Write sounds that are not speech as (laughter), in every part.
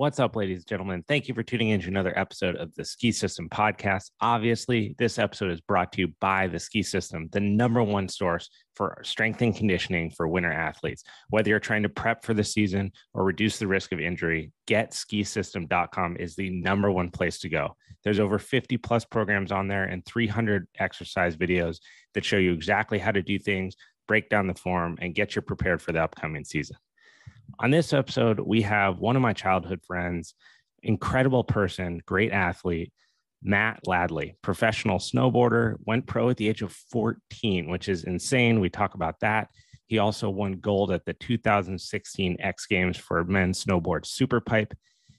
What's up, ladies and gentlemen? Thank you for tuning in to another episode of the Ski System Podcast. Obviously, this episode is brought to you by the Ski System, the number one source for strength and conditioning for winter athletes. Whether you're trying to prep for the season or reduce the risk of injury, getskisystem.com is the number one place to go. There's over 50 plus programs on there and 300 exercise videos that show you exactly how to do things, break down the form, and get you prepared for the upcoming season. On this episode, we have one of my childhood friends, incredible person, great athlete, Matt Ladley, professional snowboarder, went pro at the age of 14, which is insane. We talk about that. He also won gold at the 2016 X Games for men's snowboard superpipe.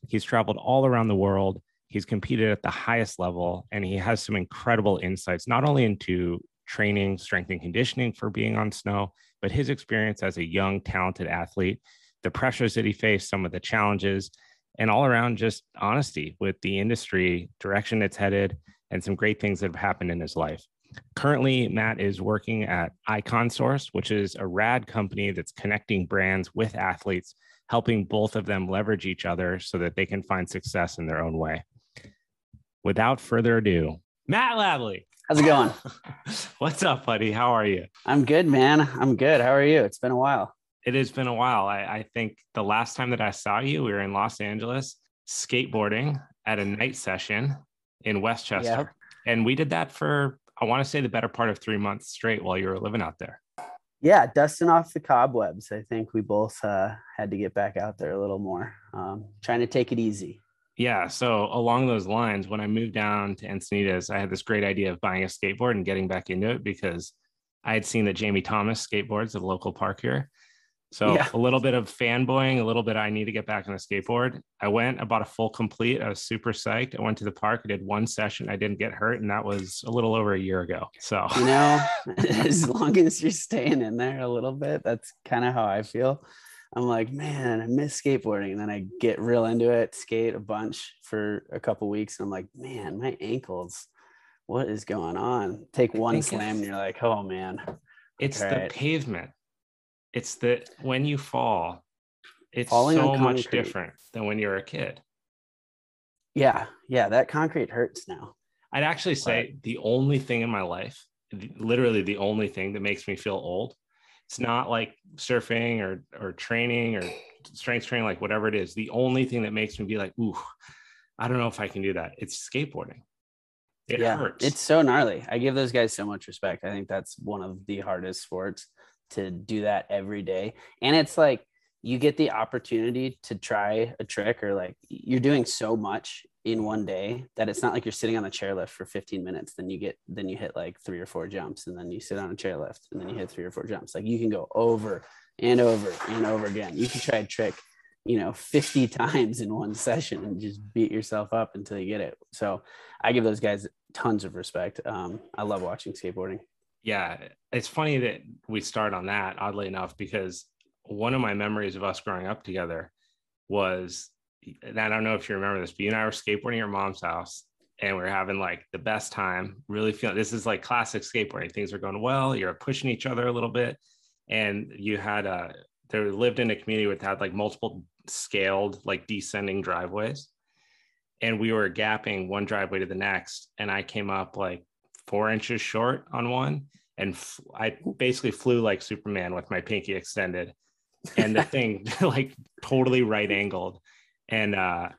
He's traveled all around the world. He's competed at the highest level, and he has some incredible insights, not only into training, strength, and conditioning for being on snow, but his experience as a young, talented athlete the pressures that he faced, some of the challenges, and all around just honesty with the industry, direction it's headed, and some great things that have happened in his life. Currently, Matt is working at Icon Source, which is a rad company that's connecting brands with athletes, helping both of them leverage each other so that they can find success in their own way. Without further ado, Matt Ladley. How's it going? (laughs) What's up, buddy? How are you? I'm good, man. I'm good. How are you? It's been a while it has been a while. I, I think the last time that I saw you, we were in Los Angeles skateboarding at a night session in Westchester. Yep. And we did that for, I want to say, the better part of three months straight while you were living out there. Yeah, dusting off the cobwebs. I think we both uh, had to get back out there a little more, um, trying to take it easy. Yeah. So, along those lines, when I moved down to Encinitas, I had this great idea of buying a skateboard and getting back into it because I had seen that Jamie Thomas skateboards at a local park here. So yeah. a little bit of fanboying, a little bit. I need to get back on the skateboard. I went, I bought a full complete. I was super psyched. I went to the park. I did one session. I didn't get hurt, and that was a little over a year ago. So you know, (laughs) (laughs) as long as you're staying in there a little bit, that's kind of how I feel. I'm like, man, I miss skateboarding, and then I get real into it, skate a bunch for a couple weeks, and I'm like, man, my ankles. What is going on? Take one slam, and you're like, oh man. It's All the right. pavement it's that when you fall, it's Falling so much different than when you're a kid. Yeah, yeah, that concrete hurts now. I'd actually say but... the only thing in my life, literally the only thing that makes me feel old, it's not like surfing or or training or strength training, like whatever it is. The only thing that makes me be like, ooh, I don't know if I can do that. It's skateboarding. It yeah, hurts. It's so gnarly. I give those guys so much respect. I think that's one of the hardest sports to do that every day. And it's like you get the opportunity to try a trick or like you're doing so much in one day that it's not like you're sitting on the chairlift for 15 minutes then you get then you hit like three or four jumps and then you sit on a chairlift and then you hit three or four jumps. Like you can go over and over and over again. You can try a trick you know 50 (laughs) times in one session and just beat yourself up until you get it. So i give those guys tons of respect. Um, i love watching skateboarding yeah, it's funny that we start on that, oddly enough, because one of my memories of us growing up together was, and I don't know if you remember this, but you and I were skateboarding at your mom's house and we are having like the best time, really feeling this is like classic skateboarding. Things are going well, you're pushing each other a little bit. And you had a, there lived in a community with had like multiple scaled, like descending driveways. And we were gapping one driveway to the next. And I came up like four inches short on one, and f- I basically flew like Superman with my pinky extended, and the (laughs) thing (laughs) like totally right angled, and uh,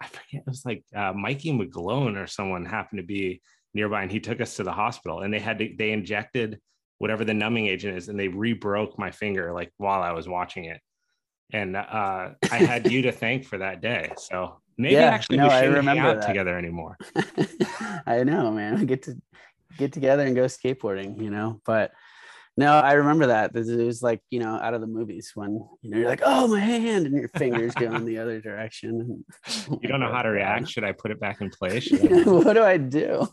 I forget it was like uh, Mikey McGlone or someone happened to be nearby, and he took us to the hospital, and they had to they injected whatever the numbing agent is, and they re-broke my finger like while I was watching it, and uh, I had you to (laughs) thank for that day. So Maybe yeah, actually no, we shouldn't hang out that. together anymore. (laughs) I know, man. We get to get together and go skateboarding, you know. But no, I remember that. It was like, you know, out of the movies when you know you're like, oh my hand, and your fingers going the other direction. (laughs) you don't know how to react. Should I put it back in place? what do I do?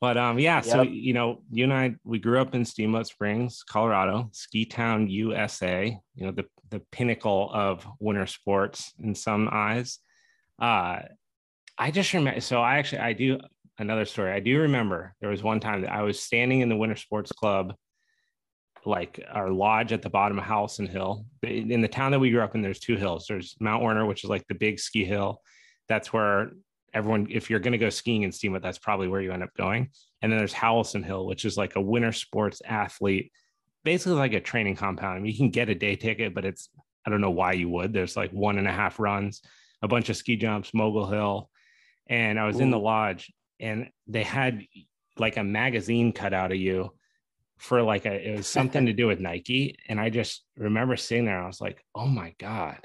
But um, yeah, yep. so you know, you and I we grew up in Steamboat Springs, Colorado, Ski Town, USA, you know, the the pinnacle of winter sports in some eyes. Uh, I just remember. So I actually I do another story. I do remember there was one time that I was standing in the Winter Sports Club like our lodge at the bottom of Howelson Hill. In the town that we grew up in, there's two hills. There's Mount Werner, which is like the big ski hill. That's where everyone, if you're going to go skiing in Steamboat, that's probably where you end up going. And then there's Howelson Hill, which is like a winter sports athlete, basically like a training compound. I mean, you can get a day ticket, but it's, I don't know why you would. There's like one and a half runs, a bunch of ski jumps, mogul hill. And I was Ooh. in the lodge and they had like a magazine cut out of you for like a it was something to do with Nike. And I just remember sitting there, I was like, oh my God,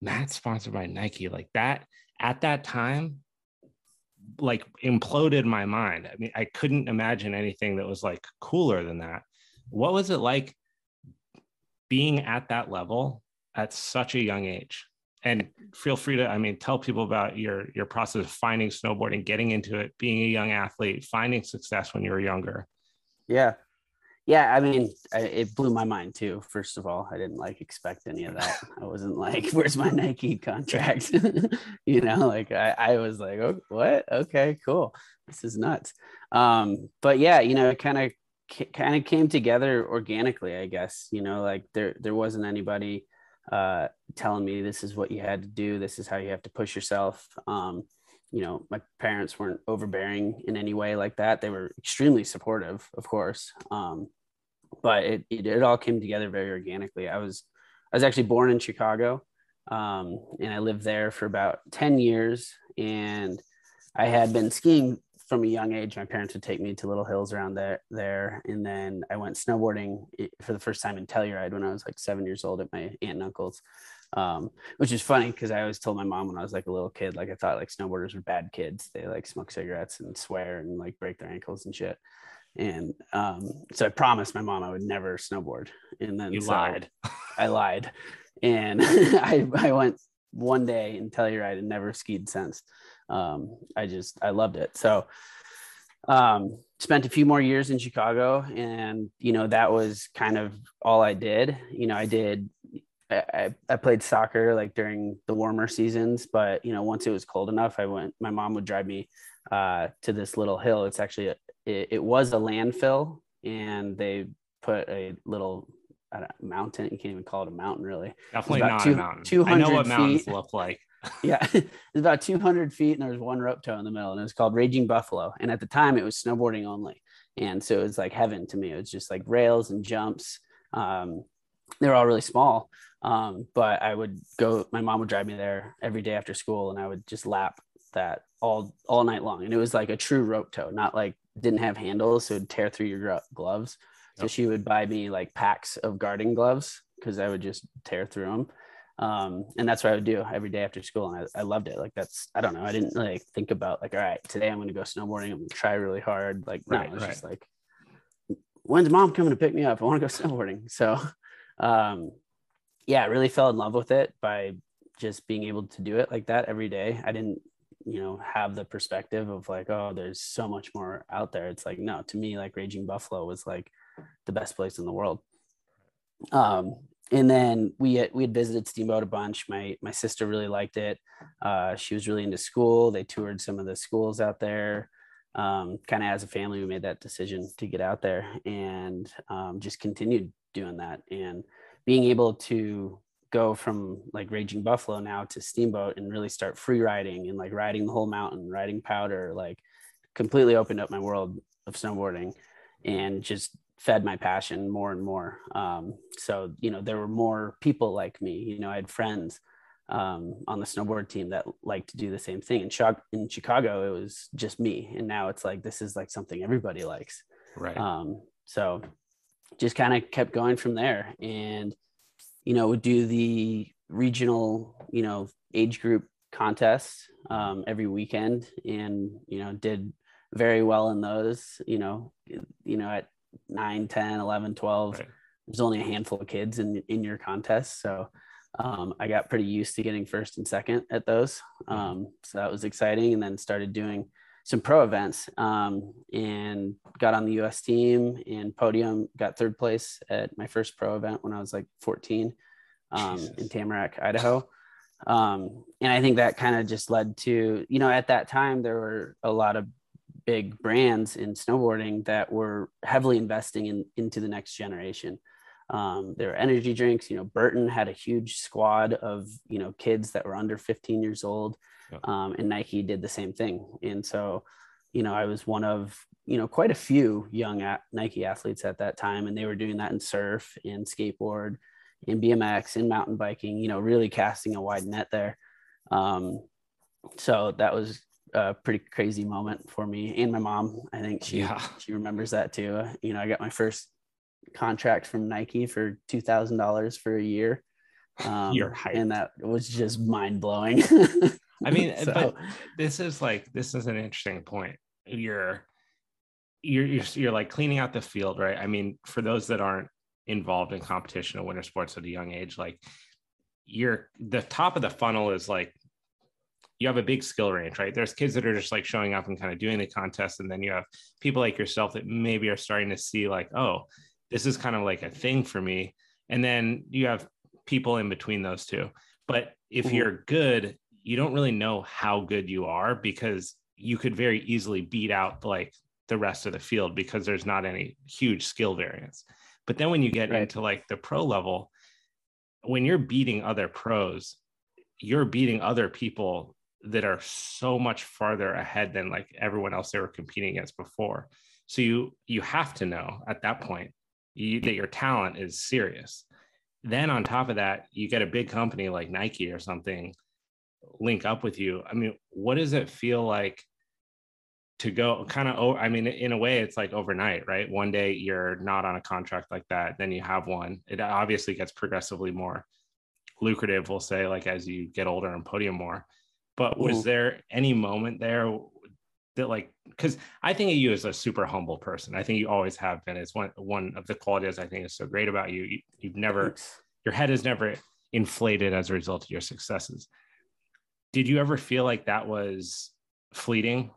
Matt's sponsored by Nike. Like that at that time, like imploded my mind. I mean, I couldn't imagine anything that was like cooler than that. What was it like being at that level at such a young age? And feel free to, I mean, tell people about your your process of finding snowboarding, getting into it, being a young athlete, finding success when you were younger. Yeah. Yeah i mean it blew my mind too first of all. I didn't like expect any of that. I wasn't like (laughs) where's my nike contract? (laughs) You know like I, I was like oh what? Okay cool. This is nuts. Um but yeah you know it kind of kind of came together organically i guess you know like there there wasn't anybody uh telling me this is what you had to do this is how you have to push yourself um you know my parents weren't overbearing in any way like that they were extremely supportive of course um, but it, it, it all came together very organically. I was I was actually born in Chicago, um, and I lived there for about ten years. And I had been skiing from a young age. My parents would take me to little hills around there, there, and then I went snowboarding for the first time in Telluride when I was like seven years old at my aunt and uncle's. Um, which is funny because I always told my mom when I was like a little kid, like I thought like snowboarders were bad kids. They like smoke cigarettes and swear and like break their ankles and shit. And um, so I promised my mom I would never snowboard. And then you so lied. I (laughs) lied. And (laughs) I, I went one day in Telluride and never skied since. Um, I just, I loved it. So um, spent a few more years in Chicago and, you know, that was kind of all I did. You know, I did I, I played soccer like during the warmer seasons, but you know, once it was cold enough, I went. My mom would drive me uh, to this little hill. It's actually a, it, it was a landfill and they put a little a mountain. You can't even call it a mountain, really. Definitely not two, a mountain. 200 I know what feet. mountains look like. Yeah, (laughs) it's about 200 feet, and there was one rope tow in the middle, and it was called Raging Buffalo. And at the time, it was snowboarding only, and so it was like heaven to me. It was just like rails and jumps. Um, they were all really small, um, but I would go. My mom would drive me there every day after school, and I would just lap that all all night long. And it was like a true rope tow, not like didn't have handles, so it'd tear through your gloves. So she would buy me like packs of guarding gloves because I would just tear through them. Um, and that's what I would do every day after school. And I, I loved it. Like that's, I don't know. I didn't like think about like, all right, today I'm going to go snowboarding. I'm going to try really hard. Like, no, right, it's right. just like, when's mom coming to pick me up? I want to go (laughs) snowboarding. So, um, yeah, I really fell in love with it by just being able to do it like that every day. I didn't you know have the perspective of like oh there's so much more out there it's like no to me like raging buffalo was like the best place in the world um and then we had, we had visited steamboat a bunch. My my sister really liked it. Uh, she was really into school. They toured some of the schools out there. Um, kind of as a family we made that decision to get out there and um, just continued doing that. And being able to go from like Raging Buffalo now to Steamboat and really start free riding and like riding the whole mountain, riding powder, like completely opened up my world of snowboarding and just fed my passion more and more. Um, so, you know, there were more people like me, you know, I had friends um, on the snowboard team that liked to do the same thing. In, in Chicago, it was just me. And now it's like, this is like something everybody likes. Right. Um, so just kind of kept going from there. And, you know, would do the regional, you know, age group contests um, every weekend and, you know, did very well in those, you know, you know, at 9, 10, 11, 12, right. there's only a handful of kids in, in your contest. So um, I got pretty used to getting first and second at those. Mm-hmm. Um, so that was exciting. And then started doing some pro events um, and got on the US team and podium, got third place at my first pro event when I was like 14 um, in Tamarack, Idaho. Um, and I think that kind of just led to, you know, at that time, there were a lot of big brands in snowboarding that were heavily investing in into the next generation. Um, there were energy drinks. You know, Burton had a huge squad of you know kids that were under 15 years old, yeah. um, and Nike did the same thing. And so, you know, I was one of you know quite a few young at Nike athletes at that time, and they were doing that in surf and skateboard, in BMX, in mountain biking. You know, really casting a wide net there. Um, so that was a pretty crazy moment for me and my mom. I think she yeah. she remembers that too. You know, I got my first contract from Nike for two thousand dollars for a year. (laughs) Um, You're and that was just mind blowing. I mean, (laughs) so, but this is like this is an interesting point. You're you're you're you're like cleaning out the field, right? I mean, for those that aren't involved in competition or winter sports at a young age, like you're the top of the funnel is like you have a big skill range, right? There's kids that are just like showing up and kind of doing the contest. And then you have people like yourself that maybe are starting to see, like, oh, this is kind of like a thing for me. And then you have people in between those two. But if mm-hmm. you're good, you don't really know how good you are because you could very easily beat out like the rest of the field because there's not any huge skill variance. But then when you get right. into like the pro level, when you're beating other pros, you're beating other people that are so much farther ahead than like everyone else they were competing against before. So you you have to know at that point you, that your talent is serious. Then on top of that, you get a big company like Nike or something link up with you. I mean, what does it feel like to go kind of I mean in a way it's like overnight, right? One day you're not on a contract like that, then you have one. It obviously gets progressively more lucrative, we'll say like as you get older and podium more but was Ooh. there any moment there that like because I think of you as a super humble person. I think you always have been. It's one one of the qualities I think is so great about you. you you've never Thanks. your head is never inflated as a result of your successes. Did you ever feel like that was fleeting?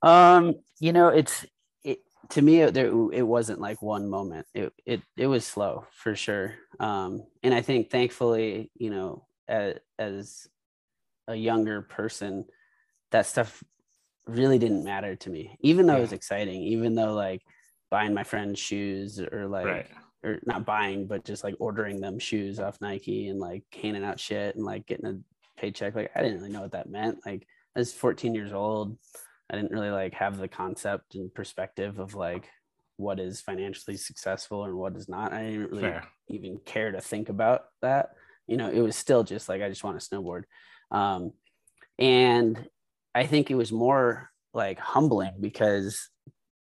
Um, you know, it's it to me it, there it wasn't like one moment. It it it was slow for sure. Um, and I think thankfully, you know, as, as a younger person, that stuff really didn't matter to me, even though yeah. it was exciting, even though like buying my friends shoes or like, right. or not buying, but just like ordering them shoes off Nike and like handing out shit and like getting a paycheck. Like I didn't really know what that meant. Like I was 14 years old. I didn't really like have the concept and perspective of like what is financially successful and what is not. I didn't really Fair. even care to think about that you know it was still just like i just want to snowboard. Um, and i think it was more like humbling because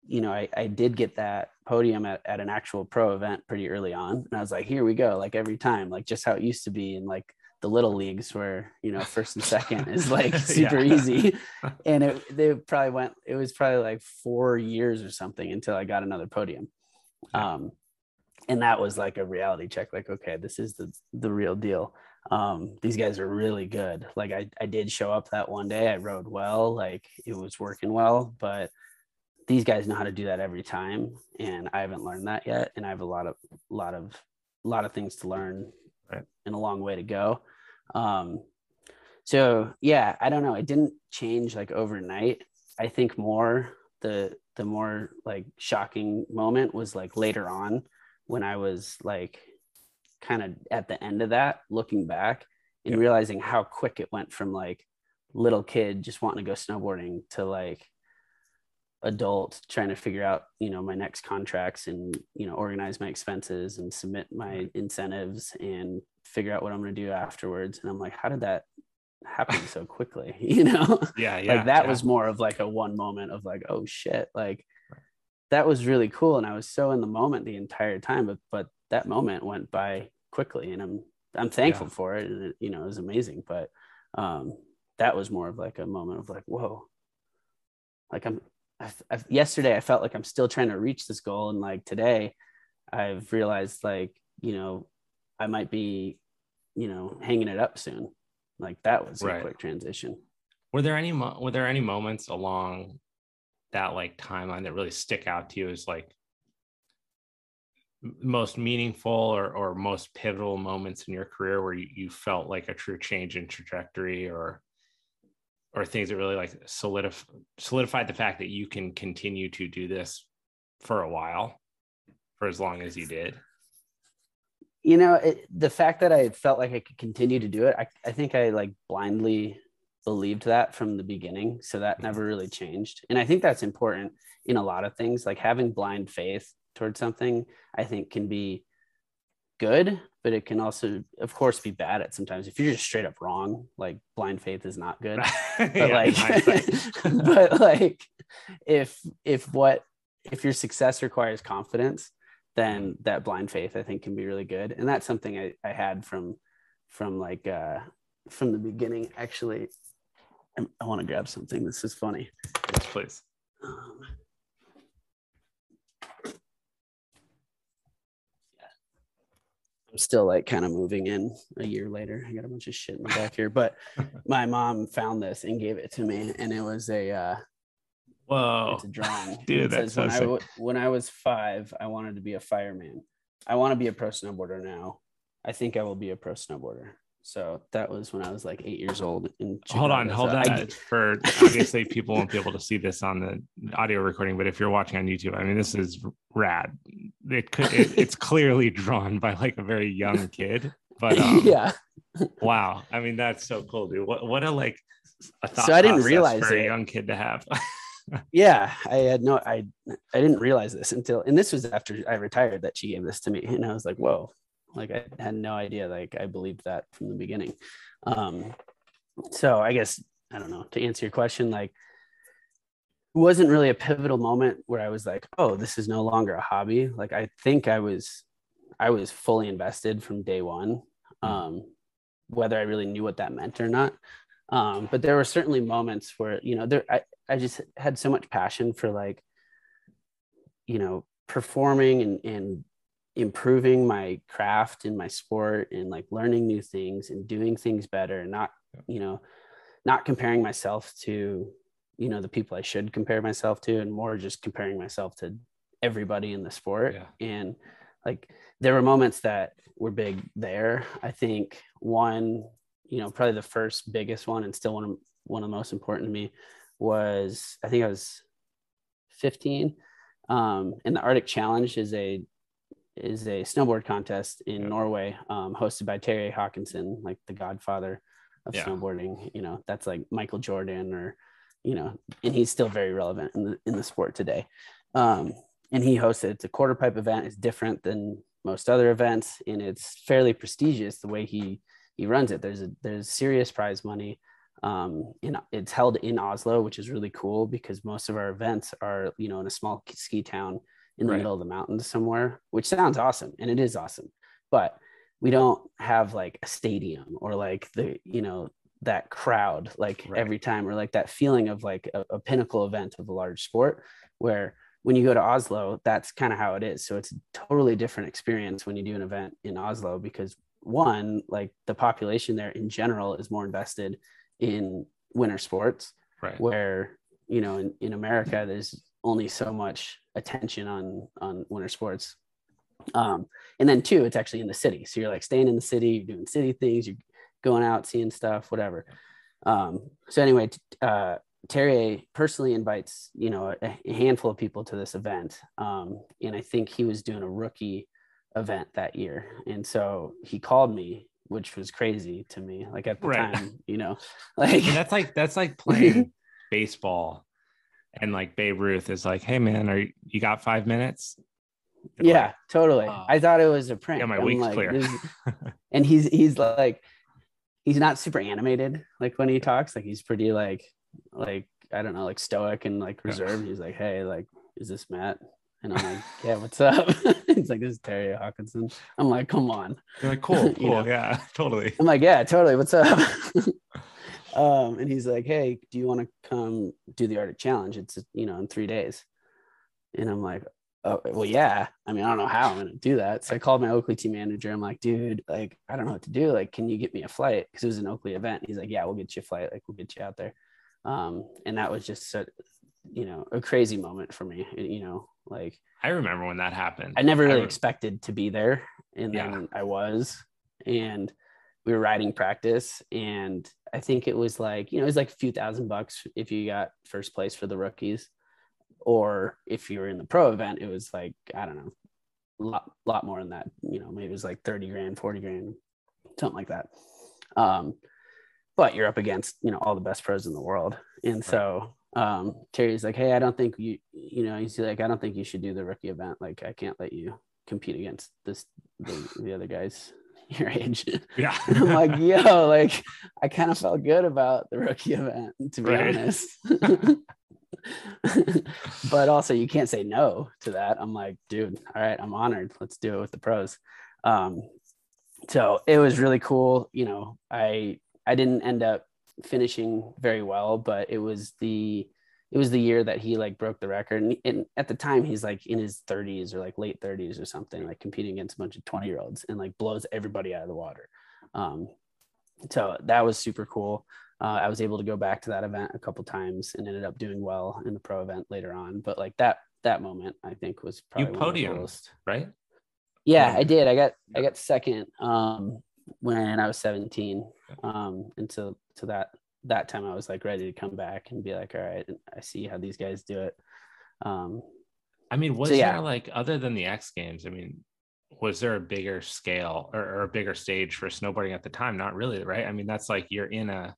you know I, I did get that podium at, at an actual pro event pretty early on. And i was like here we go like every time like just how it used to be in like the little leagues where you know first and second is (laughs) like super easy. (laughs) And it they probably went it was probably like four years or something until i got another podium. Um and that was like a reality check like okay this is the the real deal. Um these guys are really good. Like i i did show up that one day i rode well like it was working well but these guys know how to do that every time and i haven't learned that yet and i have a lot of lot of a lot of things to learn right. and a long way to go. Um so yeah i don't know it didn't change like overnight. I think more the the more like shocking moment was like later on when I was like kind of at the end of that, looking back and yeah. realizing how quick it went from like little kid just wanting to go snowboarding to like adult trying to figure out you know my next contracts and you know organize my expenses and submit my incentives and figure out what i'm going to do afterwards and i'm like how did that happen (laughs) so quickly (laughs) you know yeah yeah like that yeah. was more of like a one moment of like oh shit like that was really cool and i was so in the moment the entire time but but that moment went by quickly and i'm i'm thankful yeah. for it and it, you know it was amazing but um that was more of like a moment of like whoa like i'm I've, I've, yesterday i felt like i'm still trying to reach this goal and like today i've realized like you know i might be you know hanging it up soon like that was right. a quick transition were there any mo- were there any moments along that like timeline that really stick out to you as like most meaningful or, or most pivotal moments in your career where you, you felt like a true change in trajectory or or things that really like solidify solidified the fact that you can continue to do this for a while, for as long as you did? You know, it, the fact that I felt like I could continue to do it, I, I think I like blindly believed that from the beginning. So that never really changed. And I think that's important in a lot of things. Like having blind faith towards something, I think can be good, but it can also, of course, be bad at sometimes. If you're just straight up wrong, like blind faith is not good. (laughs) But Yeah, like, (laughs) (laughs) but like, if if what if your success requires confidence, then that blind faith I think can be really good, and that's something I, I had from from like uh from the beginning. Actually, I, I want to grab something. This is funny. yes, please. Um, I'm still like kind of moving in a year later. I got a bunch of shit in the back here, but (laughs) my mom found this and gave it to me, and it was a uh, Whoa. it's a drawing. (laughs) Dude, it that's says when sick. w- when I was five, I wanted to be a fireman. I want to be a pro snowboarder now. I think I will be a pro snowboarder. So that was when I was like eight years old. In Hold on, hold So on. I- For obviously, people won't be able to see this on the audio recording, but if you're watching on YouTube, I mean, this is rad. It could, it, it's clearly drawn by like a very young kid, but um, (laughs) yeah. wow. I mean, that's so cool, dude. What, what a like, a thought So I didn't realize for a young kid to have. (laughs) yeah i had no i i didn't realize this until and this was after i retired that she gave this to me and i was like whoa like i had no idea like i believed that from the beginning. Um so i guess i don't know to answer your question like it wasn't really a pivotal moment where i was like oh this is no longer a hobby. Like i think i was i was fully invested from day one um whether i really knew what that meant or not. Um but there were certainly moments where you know there I, I just had so much passion for like you know performing and and improving my craft in my sport and like learning new things and doing things better and not you know not comparing myself to you know the people I should compare myself to and more just comparing myself to everybody in the sport. Yeah. and like there were moments that were big there. I think one you know probably the first biggest one and still one of one of the most important to me was I think I was 15 um, and the Arctic Challenge is a is a snowboard contest in Yeah. Norway um, hosted by Terje Haakonsen like the godfather of Yeah. snowboarding. You know that's like Michael Jordan or you know and he's still very relevant in the in the sport today. Um, and he hosted it's a quarter pipe event. It's different than most other events and it's fairly prestigious the way he he runs it. There's a there's serious prize money um in it's held in oslo which is really cool because most of our events are you know in a small ski town in the Right. middle of the mountains somewhere which sounds awesome and it is awesome but we don't have like a stadium or like the you know that crowd like Right. every time or like that feeling of like a, a pinnacle event of a large sport where when you go to Oslo, that's kind of how it is. So it's a totally different experience when you do an event in Oslo because one, like the population there in general is more invested in winter sports, right. where you know in, in America there's only so much attention on on winter sports. Um, and then two, it's actually in the city. So you're like staying in the city, you're doing city things, you're going out, seeing stuff, whatever. Um, so anyway, uh, Terje personally invites, you know, a, a handful of people to this event. Um, and I think he was doing a rookie event that year. And so he called me, which was crazy to me. Like at the Right. time, you know, (laughs) like And that's like that's like playing (laughs) baseball and like Babe Ruth is like, hey man, are you, you got five minutes? You're yeah, totally. Oh. I thought it was a prank. Yeah, my I'm week's like, clear. is- (laughs) and he's he's like he's not super animated like when he talks like he's pretty like like i don't know like stoic and like Yeah. reserved he's like hey like is this matt and i'm like yeah what's up (laughs) he's like this is terje haakonsen i'm like come on You're like, cool, (laughs) You cool, know. yeah, totally. i'm like yeah totally what's up um and he's like hey do you want to come do the arctic challenge? It's you know in three days. And i'm like oh well yeah. I mean i don't know how i'm gonna do that. So i called my oakley team manager. I'm like dude like i don't know what to do. Like can you get me a flight? Because it was an oakley event. He's like yeah we'll get you a flight. Like we'll get you out there. Um and that was just so you know a crazy moment for me you know like I remember when that happened. I never really re- expected to be there, and Yeah. then I was, and we were riding practice and I think it was like, you know, it was like a few thousand bucks if you got first place for the rookies. Or if you were in the pro event, it was like, I don't know, a lot, lot more than that. You know, maybe it was like 30 grand, 40 grand, something like that. Um, but you're up against, you know, all the best pros in the world. And so um, Terje's like, Hey, I don't think you, you know, he's like, I don't think you should do the rookie event. Like, I can't let you compete against this, the, the other guys (laughs) your age. Yeah. (laughs) I'm like, (laughs) yo, like I kind of felt good about the rookie event, to be Right. honest. but also you can't say no to that. I'm like, dude, all right, I'm honored. Let's do it with the pros. Um, so it was really cool. You know, I I didn't end up finishing very well, but it was the it was the year that he like broke the record and, and at the time he's like in his 30s or like late 30s or something like competing against a bunch of 20 year olds and like blows everybody out of the water. Um, so that was super cool. Uh, i was able to go back to that event a couple times and ended up doing well in the pro event later on but like that that moment i think was You probably of the right? yeah Yeah. i did. I got i got second um, when i was 17 um, and so to that that time I was like ready to come back and be like, all right, I see how these guys do it. Um, I mean, was So, yeah. there like other than the X Games? I mean, was there a bigger scale or, or a bigger stage for snowboarding at the time? Not really, right? I mean, that's like you're in a,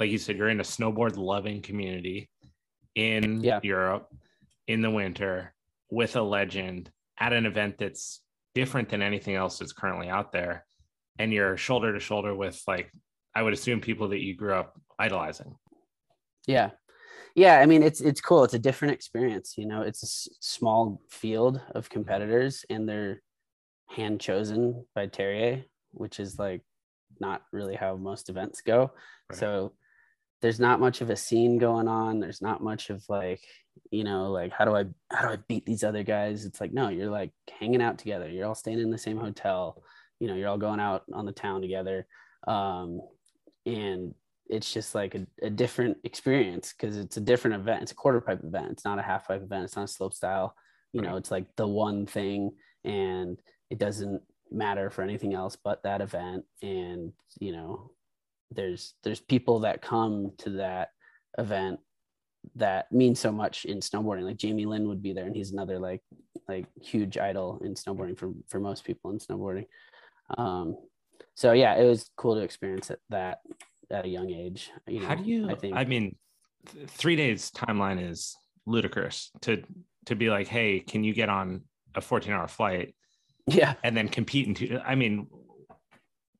like you said, you're in a snowboard loving community in Yeah. Europe in the winter with a legend at an event that's different than anything else that's currently out there, and you're shoulder to shoulder with like I would assume people that you grew up idolizing. yeah. Yeah. I mean, it's, it's cool. It's a different experience. You know, it's a s- small field of competitors and they're hand chosen by Terje, which is like not really how most events go. Right. So there's not much of a scene going on. There's not much of like, you know, like how do I how do I beat these other guys? It's like, no, you're like hanging out together. You're all staying in the same hotel. You know, you're all going out on the town together. Um, and it's just like a, a different experience because it's a different event. It's a quarter pipe event. It's not a half pipe event. It's not a slope style. You know, it's like the one thing and it doesn't matter for anything else but that event. And, you know, there's there's people that come to that event that mean so much in snowboarding. Like Jamie Lynn would be there and he's another like like huge idol in snowboarding for for most people in snowboarding. Um so yeah, it was cool to experience it that at a young age. You know, How do you? I I, mean, th- three days timeline is ludicrous to to be like, hey, can you get on a 14 hour flight yeah, and then compete in two? I mean,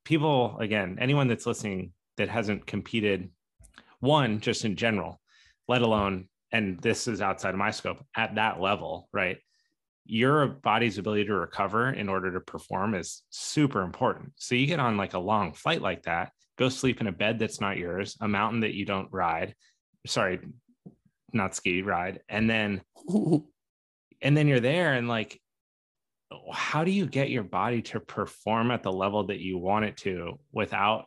people again, anyone that's listening that hasn't competed, one just in general, let alone, and this is outside of my scope at that level, right? Your body's ability to recover in order to perform is super important. So you get on like a long flight like that, go sleep in a bed that's not yours, a mountain that you don't ride, sorry, not ski, ride, and then (laughs) and then you're there and like how do you get your body to perform at the level that you want it to without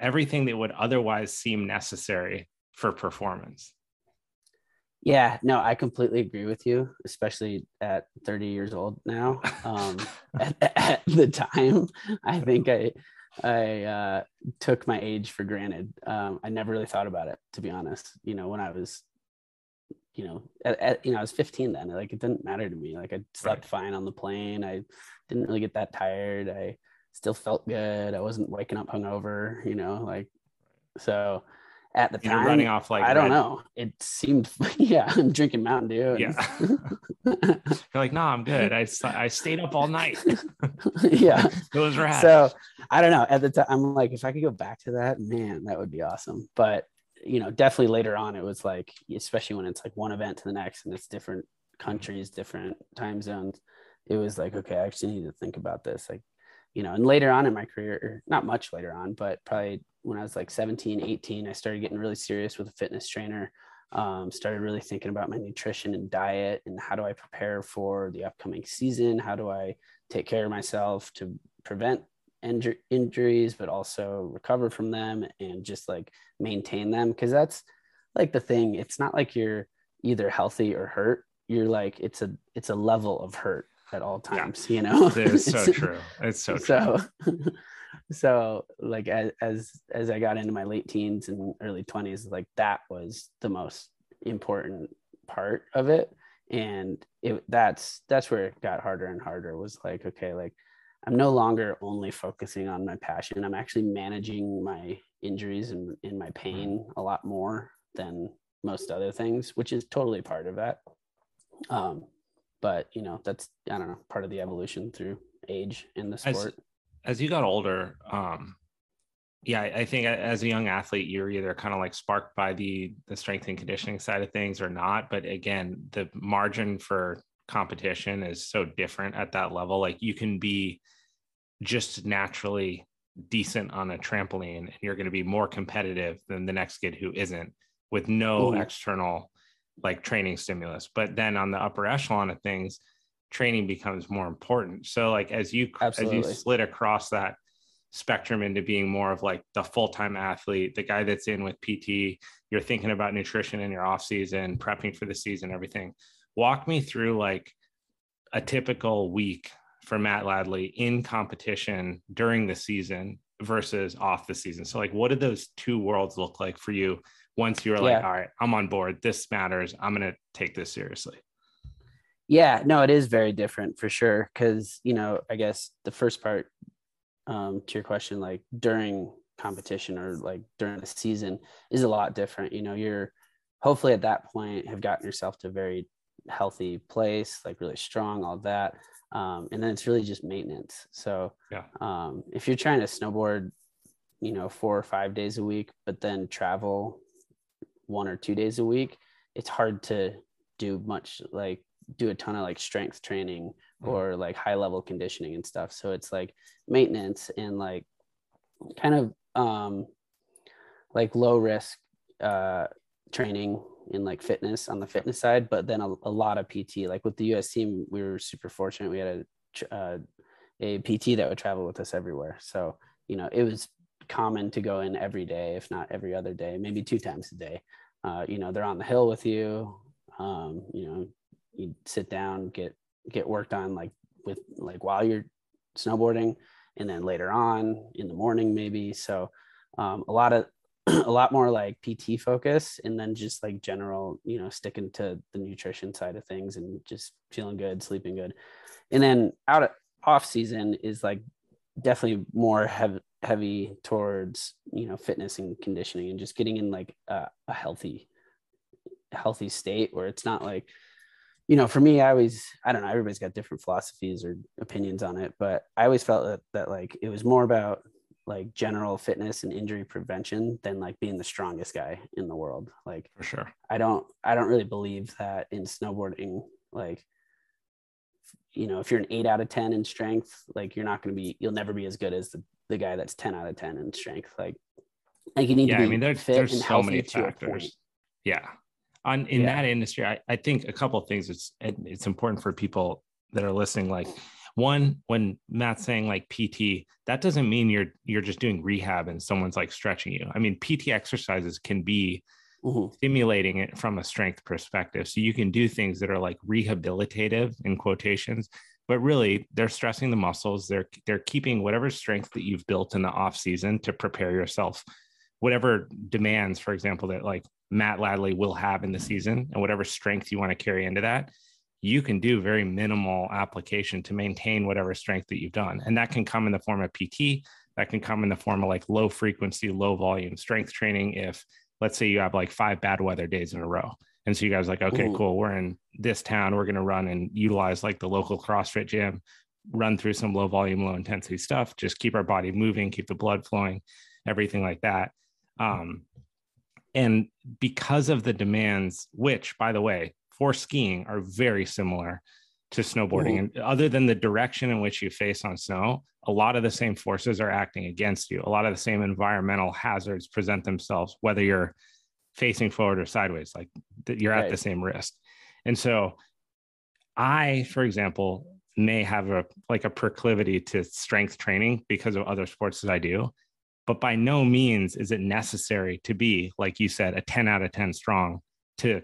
everything that would otherwise seem necessary for performance yeah. No, I completely agree with you, especially at 30 years old now. Um, (laughs) (laughs) at, at the time, I think I I uh, took my age for granted. Um, I never really thought about it, to be honest. You know, when I was, you know, at, at, you know, I was 15 then. Like it didn't matter to me. Like I slept fine on the plane. I didn't really get that tired. I still felt good. I wasn't waking up hungover. You know, like so. At the time, running off like I don't red- know. It seemed, (laughs) yeah, I'm drinking Mountain Dew. and- yeah (laughs) you're like no i'm good I I stayed up all night (laughs) yeah. it was rad So I don't know. At the time, I'm like, if I could go back to that, man, that would be awesome. But you know, definitely later on, it was like, especially when it's like one event to the next, and it's different countries, different time zones. It was like, okay, I actually need to think about this. Like, you know, and later on in my career, not much later on, but probably when I was like 17, 18, I started getting really serious with a fitness trainer. Um, started really thinking about my nutrition and diet and how do I prepare for the upcoming season? How do I take care of myself to prevent injur- injuries, but also recover from them and just like maintain them? Because that's like the thing. It's not like you're either healthy or hurt. You're like it's a it's a level of hurt at all Yeah. times. You know, it is so (laughs) true it's so true (laughs) so like as, as as i got into my late teens and early 20s like that was the most important part of it. And it that's that's where it got harder and harder was like okay like i'm no longer only focusing on my passion. I'm actually managing my injuries and in my pain a lot more than most other things which is totally part of that. Um but you know that's i don't know part of the evolution through age in the sport as, you got older um yeah i think as a young athlete you're either kind of like sparked by the the strength and conditioning side of things or not but again the margin for competition is so different at that level like you can be just naturally decent on a trampoline and you're going to be more competitive than the next kid who isn't with no Ooh. external like training stimulus but then on the upper echelon of things training becomes more important. So like as you Absolutely. as you slid across that spectrum into being more of like the full-time athlete the guy that's in with pt you're thinking about nutrition in your off season prepping for the season everything walk me through like a typical week for matt ladley in competition during the season versus off the season. So like what did those two worlds look like for you once you were yeah. like all right i'm on board. This matters. I'm going to take this seriously yeah no it is very different for sure because you know i guess the first part um, to your question, like during competition or like during the season is a lot different. You know, you're hopefully at that point have gotten yourself to a very healthy place, like really strong, all that. Um, and then it's really just maintenance. So yeah. um, if you're trying to snowboard, you know, four or five days a week, but then travel one or two days a week, it's hard to do much like do a ton of like strength training mm-hmm. or like high level conditioning and stuff. So it's like maintenance and like kind of um like low risk uh training in like fitness on the fitness side, but then a, a lot of PT. Like with the US team, we were super fortunate. We had a uh, a PT that would travel with us everywhere. So you know, it was common to go in every day, if not every other day, maybe two times a day. Uh, you know, they're on the hill with you. Um, you know, you sit down, get get worked on like with like while you're snowboarding, and then later on in the morning maybe. So um, a lot of (clears throat) a lot more like PT focus, and then just like general, you know, sticking to the nutrition side of things and just feeling good, sleeping good, and then out of off season is like definitely more heavy heavy towards you know fitness and conditioning and just getting in like a, a healthy healthy state where it's not like you know, for me, I always, I don't know, everybody's got different philosophies or opinions on it, but I always felt that, that like it was more about like general fitness and injury prevention than like being the strongest guy in the world. Like, for sure. I don't, I don't really believe that in snowboarding, like, you know, if you're an eight out of 10 in strength, like you're not going to be, you'll never be as good as the, the guy that's 10 out of 10 in strength. Like, like you need yeah, to be I mean, there's, fit there's and so many factors. Yeah on in yeah. that industry I, I think a couple of things it's it's important for people that are listening like one when matt's saying like pt that doesn't mean you're you're just doing rehab and someone's like stretching you i mean pt exercises can be mm-hmm. stimulating it from a strength perspective so you can do things that are like rehabilitative in quotations but really they're stressing the muscles they're they're keeping whatever strength that you've built in the off season to prepare yourself whatever demands for example that like Matt Ladley will have in the season and whatever strength you want to carry into that, you can do very minimal application to maintain whatever strength that you've done. And that can come in the form of PT, that can come in the form of like low frequency, low volume strength training. If let's say you have like five bad weather days in a row. And so you guys like, okay, Ooh. cool. We're in this town. We're going to run and utilize like the local CrossFit gym, run through some low volume, low intensity stuff, just keep our body moving, keep the blood flowing, everything like that. Um, and because of the demands, which, by the way, for skiing are very similar to snowboarding, and other than the direction in which you face on snow, a lot of the same forces are acting against you. A lot of the same environmental hazards present themselves, whether you're facing forward or sideways, like you're at the same risk. And so, I, for example, may have a like a proclivity to strength training because of other sports that I do but by no means is it necessary to be like you said a 10 out of 10 strong to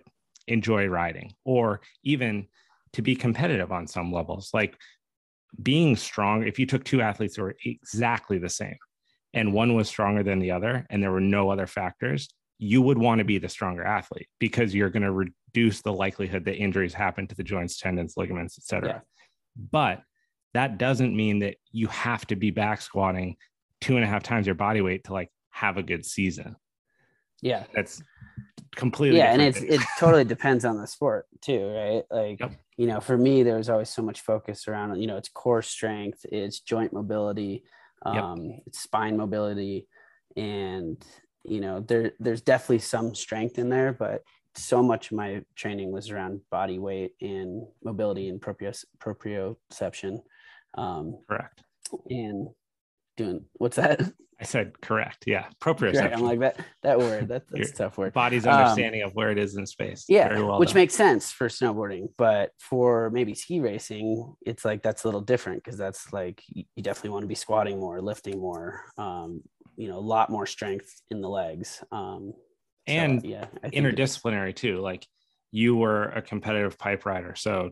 enjoy riding or even to be competitive on some levels like being strong, if you took two athletes who were exactly the same and one was stronger than the other and there were no other factors, you would want to be the stronger athlete because you're going to reduce the likelihood that injuries happen to the joints, tendons, ligaments, etc. Yeah. But that doesn't mean that you have to be back squatting two and a half times your body weight to like have a good season. Yeah. That's completely yeah and it's it (laughs) totally depends on the sport too right like yep. you know for me there was always so much focus around you know it's core strength it's joint mobility um yep. it's spine mobility and you know there there's definitely some strength in there but so much of my training was around body weight and mobility and proprioception um correct and doing what's that I said correct. Yeah. Proprioception. I'm like that that word. That, (laughs) that's a tough word. Body's understanding um, of where it is in space. Yeah. Well which done. makes sense for snowboarding. But for maybe ski racing, it's like that's a little different because that's like you definitely want to be squatting more, lifting more, um, you know, a lot more strength in the legs. Um, and so, yeah, interdisciplinary too. Like you were a competitive pipe rider. So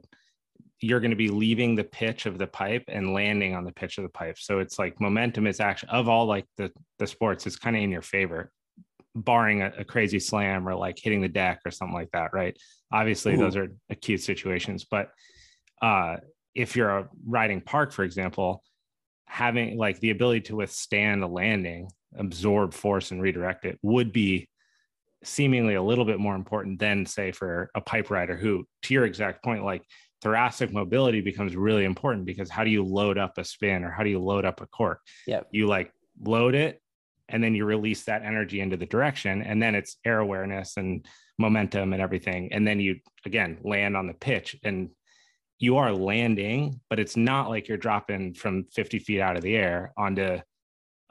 you're going to be leaving the pitch of the pipe and landing on the pitch of the pipe. So it's like momentum is actually of all like the the sports, it's kind of in your favor, barring a, a, crazy slam or like hitting the deck or something like that, right? Obviously, Ooh. those are acute situations, but uh, if you're a riding park, for example, having like the ability to withstand a landing, absorb force, and redirect it would be seemingly a little bit more important than say for a pipe rider who to your exact point like thoracic mobility becomes really important because how do you load up a spin or how do you load up a cork? Yeah. You like load it and then you release that energy into the direction and then it's air awareness and momentum and everything and then you again land on the pitch and you are landing but it's not like you're dropping from 50 feet out of the air onto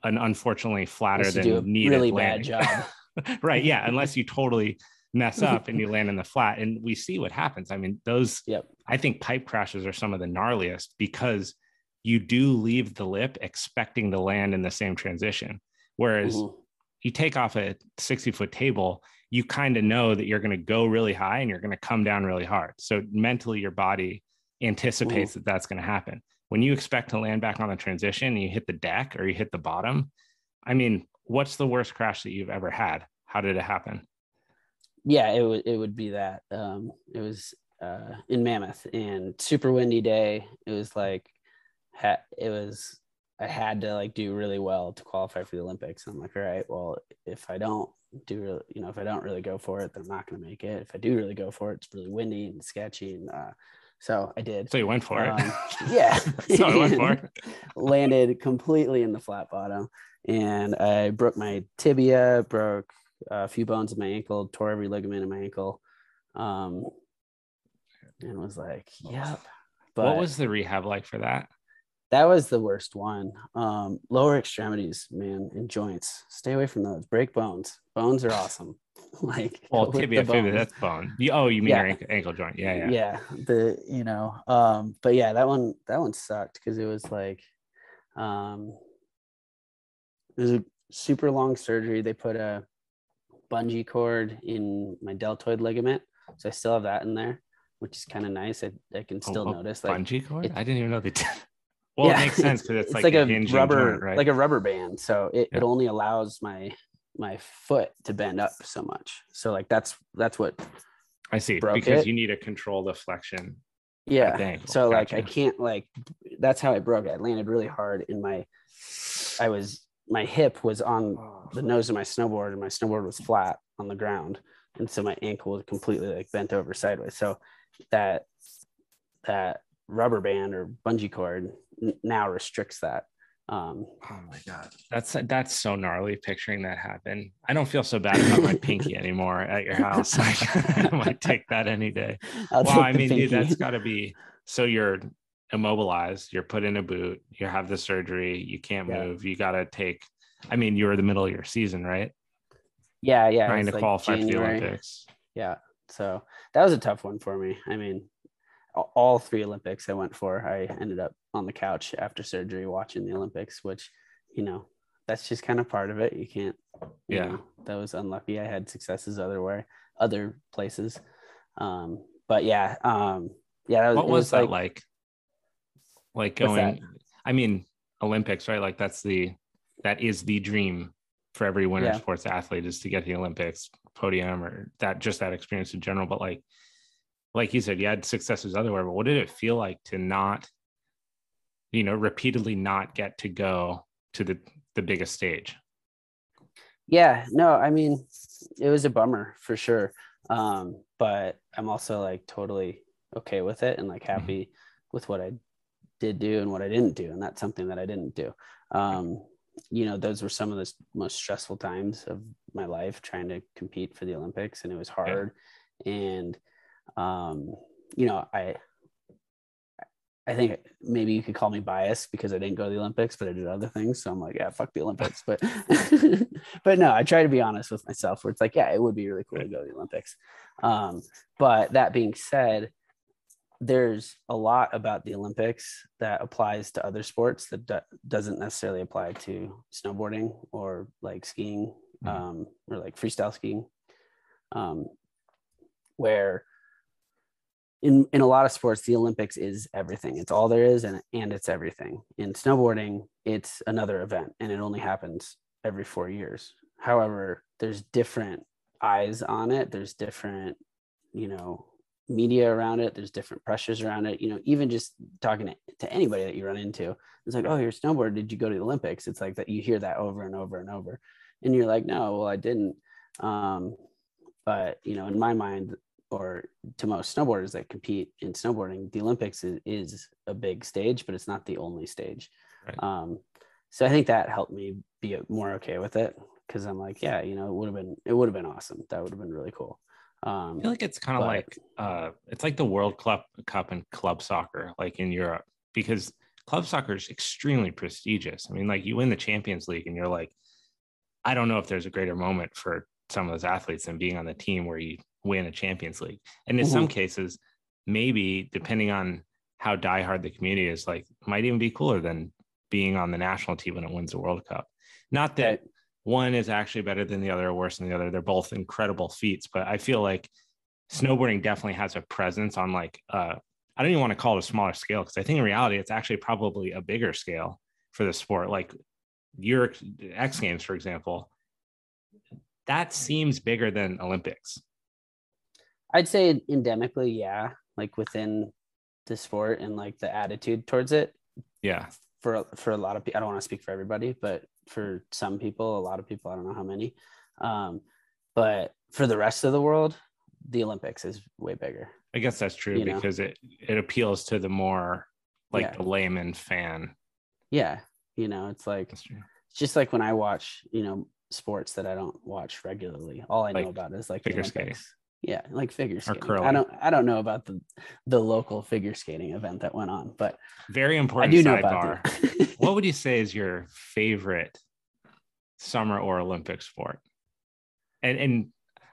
an unfortunately flatter than needed really landing. bad job (laughs) right yeah unless you totally mess (laughs) up and you land in the flat. And we see what happens. I mean, those, yep. I think pipe crashes are some of the gnarliest because you do leave the lip expecting to land in the same transition. Whereas mm-hmm. you take off a 60 foot table, you kind of know that you're going to go really high and you're going to come down really hard. So mentally, your body anticipates mm-hmm. that that's going to happen. When you expect to land back on the transition and you hit the deck or you hit the bottom, I mean, what's the worst crash that you've ever had? How did it happen? Yeah, it would it would be that. Um, it was uh, in Mammoth and super windy day. It was like ha- it was I had to like do really well to qualify for the Olympics. I'm like, all right, well, if I don't do really, you know, if I don't really go for it, then I'm not going to make it. If I do really go for it, it's really windy and sketchy, and uh, so I did. So you went for um, it. Yeah. (laughs) so I went for it. (laughs) landed completely in the flat bottom, and I broke my tibia, broke a few bones in my ankle, tore every ligament in my ankle, um, and was like, "Yep." But what was the rehab like for that? That was the worst one. Um, lower extremities, man, and joints. Stay away from those. Break bones. Bones are awesome. (laughs) like well, tibia, fibula, that's bone. oh, you mean yeah. your ankle, ankle, joint? Yeah, yeah. Yeah. The you know, um, but yeah, that one that one sucked because it was like, um, it was a super long surgery. They put a bungee cord in my deltoid ligament. So I still have that in there, which is kind of nice. I, I can still oh, notice like bungee cord. It, I didn't even know they did. (laughs) Well, yeah. it makes sense because it's, it's, like, like a, rubber, joint, right? like a rubber band. So it, yeah. it only allows my my foot to bend up so much. So like that's that's what I see because it. you need to control the flexion. Yeah. So gotcha. like I can't like that's how I broke it. I landed really hard in my I was my hip was on the nose of my snowboard and my snowboard was flat on the ground and so my ankle was completely like bent over sideways. So that that rubber band or bungee cord n- now restricts that um oh my god. That's that's so gnarly picturing that happen. I don't feel so bad about my (laughs) pinky anymore at your house. (laughs) I might take that any day. I'll well i mean dude that's got to be so you're immobilized, you're put in a boot, you have the surgery, you can't yeah. move, you got to take. I mean, you were the middle of your season, right? Yeah, yeah. Trying to like qualify January. for the Olympics. Yeah. So that was a tough one for me. I mean, all three Olympics I went for, I ended up on the couch after surgery watching the Olympics, which, you know, that's just kind of part of it. You can't, you yeah, know, that was unlucky. I had successes other way, other places. Um, but yeah, um, yeah, that was, what was, was that like? like? Like going, I mean, Olympics, right? Like that's the that is the dream for every winter Yeah. sports athlete is to get the Olympics podium or that just that experience in general. But like, like you said, you had successes everywhere. But what did it feel like to not, you know, repeatedly not get to go to the the biggest stage? Yeah, no, I mean, it was a bummer for sure. Um, but I'm also like totally okay with it and like happy with what I did do and what I didn't do. And that's something that I didn't do. Um, you know, those were some of the most stressful times of my life trying to compete for the Olympics, and it was hard. And um, you know, I I think maybe you could call me biased because I didn't go to the Olympics, but I did other things. So I'm like, yeah, fuck the Olympics. But (laughs) but no, I try to be honest with myself where it's like, yeah, it would be really cool to go to the Olympics. Um, but that being said, there's a lot about the Olympics that applies to other sports that do- doesn't necessarily apply to snowboarding or like skiing Mhm. um, or like freestyle skiing. Um, where in in a lot of sports the olympics is everything it's all there is and and it's everything in snowboarding it's another event and it only happens every 4 years however there's different eyes on it there's different you know media around it there's different pressures around it you know even just talking to, to anybody that you run into it's like oh you're a snowboarder did you go to the olympics it's like that you hear that over and over and over and you're like no well i didn't um but you know in my mind or to most snowboarders that compete in snowboarding, the Olympics is, is a big stage, but it's not the only stage. Right. Um, so I think that helped me be more okay with it because I'm like, yeah, you know, it would have been it would have been awesome. That would have been really cool. Um, I feel like it's kind of like uh it's like the World Cup Cup in club soccer, like in Europe, because club soccer is extremely prestigious. I mean, like you win the Champions League and you're like, I don't know if there's a greater moment for some of those athletes than being on the team where you win a Champions League. And in some cases, maybe depending on how diehard the community is, like might even be cooler than being on the national team when it wins the World Cup. Not that. One is actually better than the other or worse than the other. They're both incredible feats, but I feel like snowboarding definitely has a presence on like uh I don't even want to call it a smaller scale because I think in reality it's actually probably a bigger scale for the sport. Like your X Games, for example, that seems bigger than Olympics. I'd say endemically, yeah, like within the sport and like the attitude towards it. Yeah. For for a lot of people, I don't want to speak for everybody, but for some people, a lot of people, I don't know how many. Um, but for the rest of the world, the Olympics is way bigger. I guess that's true You know? because it it appeals to the more like Yeah. the layman fan. Yeah, you know, it's like it's just like when I watch, you know, sports that I don't watch regularly. All I Like know about is like figure skating. Yeah, like figure skating. I don't I don't know about the the local figure skating event that went on, but Very important I do know about what would (laughs) you say is your favorite summer or Olympic sport? And and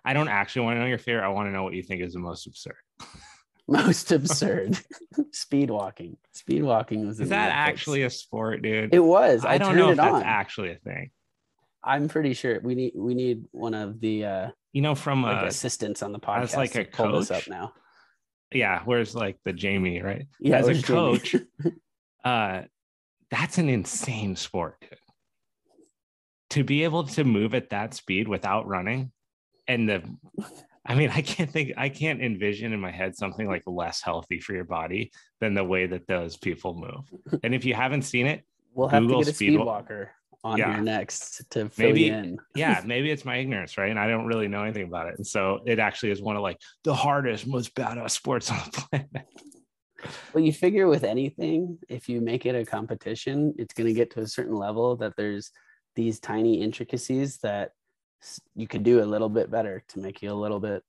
I don't actually want to know your favorite. I want to know what you think is the most absurd. (laughs) most absurd (laughs) speed walking. Speed walking was Is that actually a sport, dude? It was. I, I don't know if that's on. actually a thing. I'm pretty sure we need we need one of the uh You know, from like uh, assistants on the podcast as like a coach? up now. yeah, where's like the Jamie, right? Yeah, as a coach, (laughs) uh, that's an insane sport. To be able to move at that speed without running, and the, I mean, I can't think, I can't envision in my head something like less healthy for your body than the way that those people move. And if you haven't seen it, We'll have Google to get a speed speed wa- walker on Yeah. here next to fill Maybe- you in. yeah, (laughs) maybe it's my ignorance, right? And I don't really know anything about it. And so it actually is one of like the hardest, most badass sports on the planet. Well, you figure with anything, if you make it a competition, it's going to get to a certain level that there's these tiny intricacies that you could do a little bit better to make you a little bit,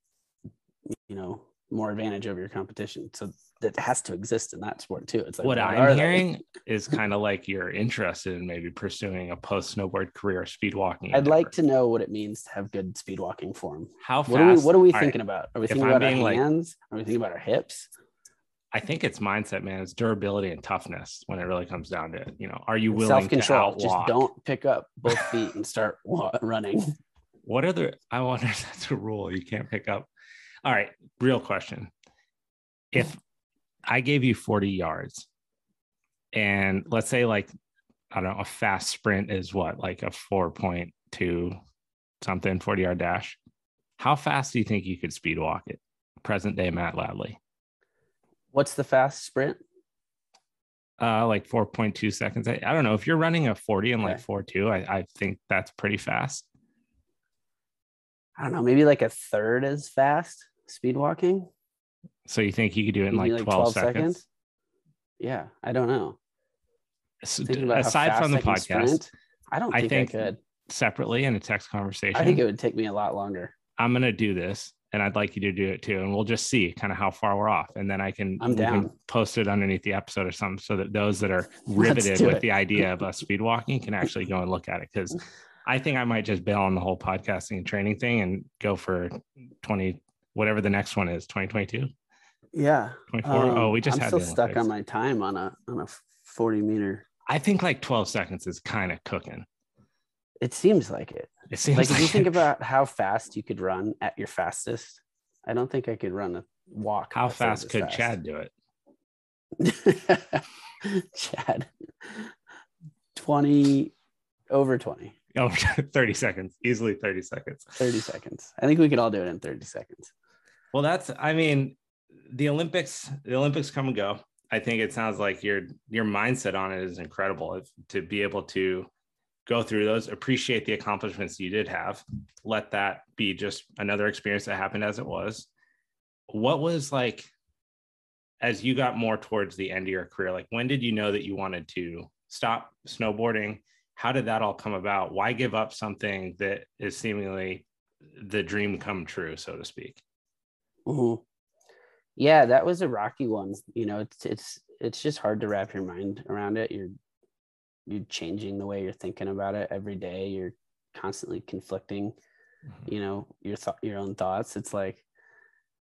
you know, more advantage over your competition. So that has to exist in that sport too. It's like what I'm hearing (laughs) is kind of like you're interested in maybe pursuing a post snowboard career, speed walking. I'd like to know what it means to have good speed walking form. how fast. What are we What are we right, thinking about? Are we If thinking I'm about our being, like- hands? Are we thinking about our hips? I think it's mindset, man. It's durability and toughness when it really comes down to it. You know, are you willing Self to control. Just don't pick up both feet and start (laughs) running. What are the? I wonder if that's a rule. You can't pick up. All right, real question. If I gave you 40 yards and let's say like I don't know, a fast sprint is what, like a 4.2 something 40 yard dash. How fast do you think you could speed walk it? Present day Matt Ladley. What's the fast sprint? Uh, like 4.2 seconds. I, I don't know. If you're running a 40 and like Okay. 4.2, I, I think that's pretty fast. I don't know, maybe like a third as fast speed walking. So you think you could do it in Maybe like, 12, seconds? Yeah, I don't know. So, Thinking about how aside from the podcast, sprint, I don't I think I, could. separately in a text conversation, I think it would take me a lot longer. I'm going to do this and I'd like you to do it too. And we'll just see kind of how far we're off. And then I can, I'm we can post it underneath the episode or something so that those that are (laughs) riveted with it. the idea of us (laughs) speed walking can actually go and look at it. Cause I think I might just bail on the whole podcasting and training thing and go for 20, whatever the next one is, 2022, Yeah. 24. Um, oh, we just I'm had still stuck on my time on a on a 40 meter. I think like 12 seconds is kind of cooking. It seems like it. It seems Like if you think about how fast you could run at your fastest, I don't think I could run a walk. how fast could fast. Chad do it? (laughs) Chad. 20 over 20, Oh, (laughs) 30 seconds, easily 30 seconds. 30 seconds. I think we could all do it in 30 seconds. Well, that's I mean, the Olympics, the Olympics come and go. I think it sounds like your your mindset on it is incredible. If, to be able to go through those, appreciate the accomplishments you did have, let that be just another experience that happened as it was. What was like as you got more towards the end of your career? Like when did you know that you wanted to stop snowboarding? How did that all come about? Why give up something that is seemingly the dream come true, so to speak? Mhm. Yeah, that was a rocky one. You know, it's it's it's just hard to wrap your mind around it. You're you're changing the way you're thinking about it every day. You're constantly conflicting, you know, your thought your own thoughts. It's like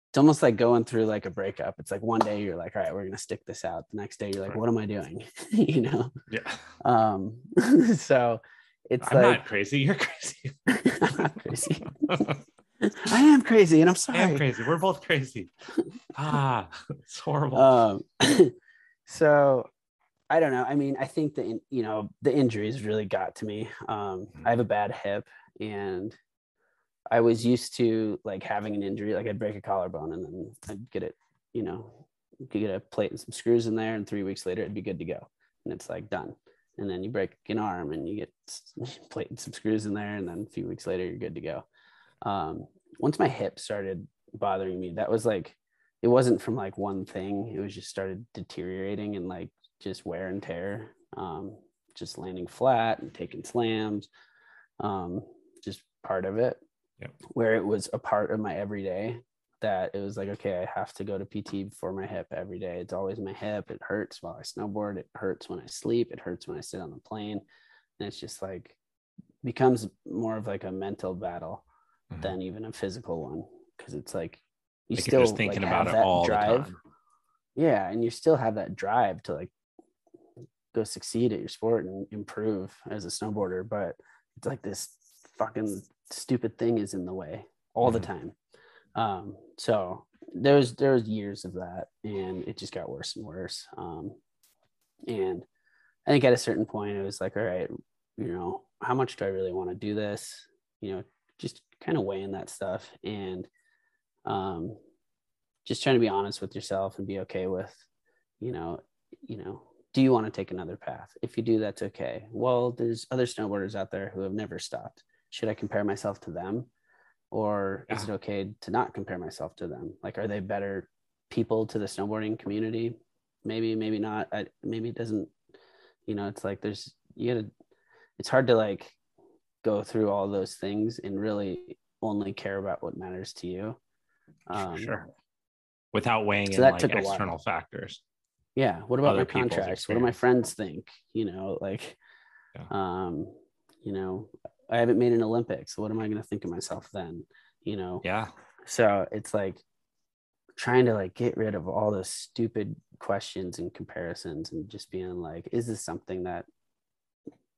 it's almost like going through like a breakup. It's like one day you're like, all right, we're gonna stick this out. The next day you're like, what am I doing? (laughs) you know? Yeah. Um (laughs) so it's I'm like not crazy. You're (laughs) crazy. I'm not crazy. I am crazy and I'm sorry. I am crazy. We're both crazy. Ah, (laughs) it's horrible. um (clears throat) so i don't know i mean i think the you know the injuries really got to me um i have a bad hip and i was used to like having an injury like i'd break a collarbone and then i'd get it you know could get a plate and some screws in there and three weeks later it'd be good to go and it's like done and then you break an arm and you get (laughs) plate and some screws in there and then a few weeks later you're good to go um once my hip started bothering me that was like it wasn't from like one thing. It was just started deteriorating and like just wear and tear. Um just landing flat and taking slams um just part of it. Yep. where it was a part of my everyday that it was like okay i have to go to pt for my hip every day. It's always my hip. It hurts while i snowboard. It hurts when i sleep. It hurts when i sit on the plane. And it's just like becomes more of like a mental battle Mhm. than even a physical one because it's like you Like still just thinking like, about have it that all drive the time. yeah and you still have that drive to like go succeed at your sport and improve as a snowboarder but it's like this fucking stupid thing is in the way all the Mhm. time um so there was there was years of that and it just got worse and worse um and i think at a certain point it was like all right you know how much do i really want to do this you know just kind of weighing that stuff and um just trying to be honest with yourself and be okay with you know you know do you want to take another path? If you do that's okay. Well there's other snowboarders out there who have never stopped. Should i compare myself to them? Or is it okay to not compare myself to them? Like are they better people to the snowboarding community? Maybe maybe not. I, maybe it doesn't you know it's like there's you gotta it's hard to like go through all those things and really only care about what matters to you um, sure. Without weighing so in that like took external factors. yeah what about Other my contracts what do my friends think you know like Yeah. um you know i haven't made an olympics what am i going to think of myself then you know Yeah. so it's like trying to like get rid of all those stupid questions and comparisons and just being like is this something that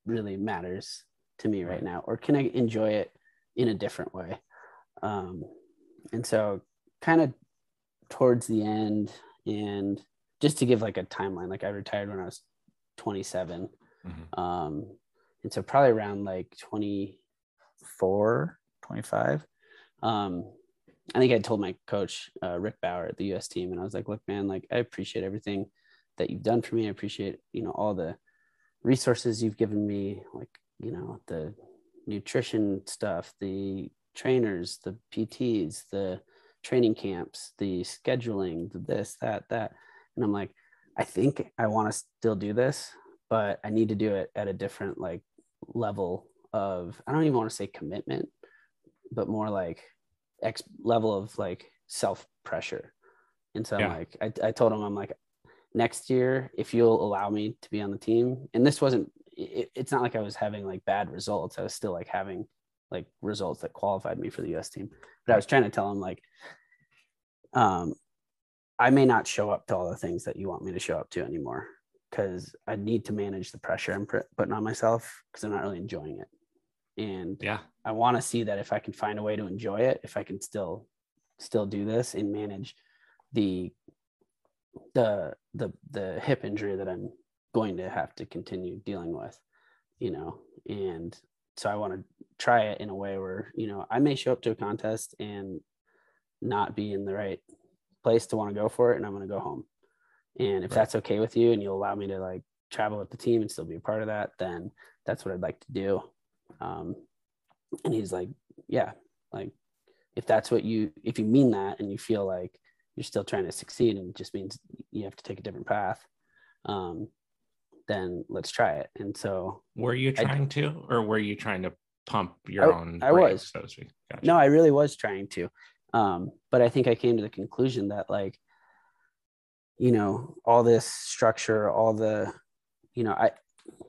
really matters to me right now or can i enjoy it in a different way um and so kind of towards the end and just to give like a timeline like i retired when i was 27. Mm-hmm. Um, and so probably around like 24, 25. Um, I think I told my coach, uh, Rick Bower at the US team, and I was like, look, man, like I appreciate everything that you've done for me. I appreciate, you know, all the resources you've given me, like, you know, the nutrition stuff, the trainers, the PTs, the training camps, the scheduling, the this, that, that. And I'm like, I think I want to still do this, but I need to do it at a different like level of I don't even want to say commitment, but more like X level of like self pressure. And so yeah. I'm like, I, I told him, I'm like, next year, if you'll allow me to be on the team, and this wasn't, it, it's not like I was having like bad results. I was still like having like results that qualified me for the US team. But I was trying to tell him like, um, I may not show up to all the things that you want me to show up to anymore because I need to manage the pressure I'm putting on myself because I'm not really enjoying it. And yeah, I want to see that if I can find a way to enjoy it, if I can still still do this and manage the the the the hip injury that I'm going to have to continue dealing with, you know. And so I want to try it in a way where, you know, I may show up to a contest and not be in the right place to want to go for it and I'm going to go home. And if right. that's okay with you and you'll allow me to like travel with the team and still be a part of that, then that's what I'd like to do. Um, and he's like, yeah, like if that's what you, if you mean that and you feel like you're still trying to succeed and it just means you have to take a different path, um, then let's try it. And so, were you trying I, to, or were you trying to pump your I, own? I was, so to speak. Gotcha. No, I really was trying to. Um, but I think I came to the conclusion that like, you know, all this structure, all the, you know, I,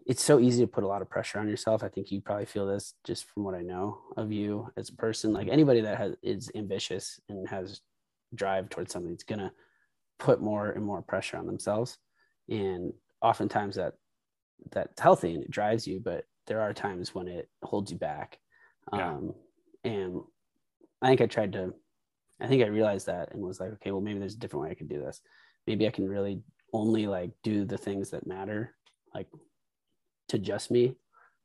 it's so easy to put a lot of pressure on yourself. I think you probably feel this just from what I know of you as a person. Like anybody that has is ambitious and has drive towards something, it's gonna put more and more pressure on themselves. And oftentimes that that's healthy and it drives you, but there are times when it holds you back. Yeah. Um, and I think I tried to I think I realized that and was like, okay, well, maybe there's a different way I could do this. Maybe I can really only like do the things that matter, like to just me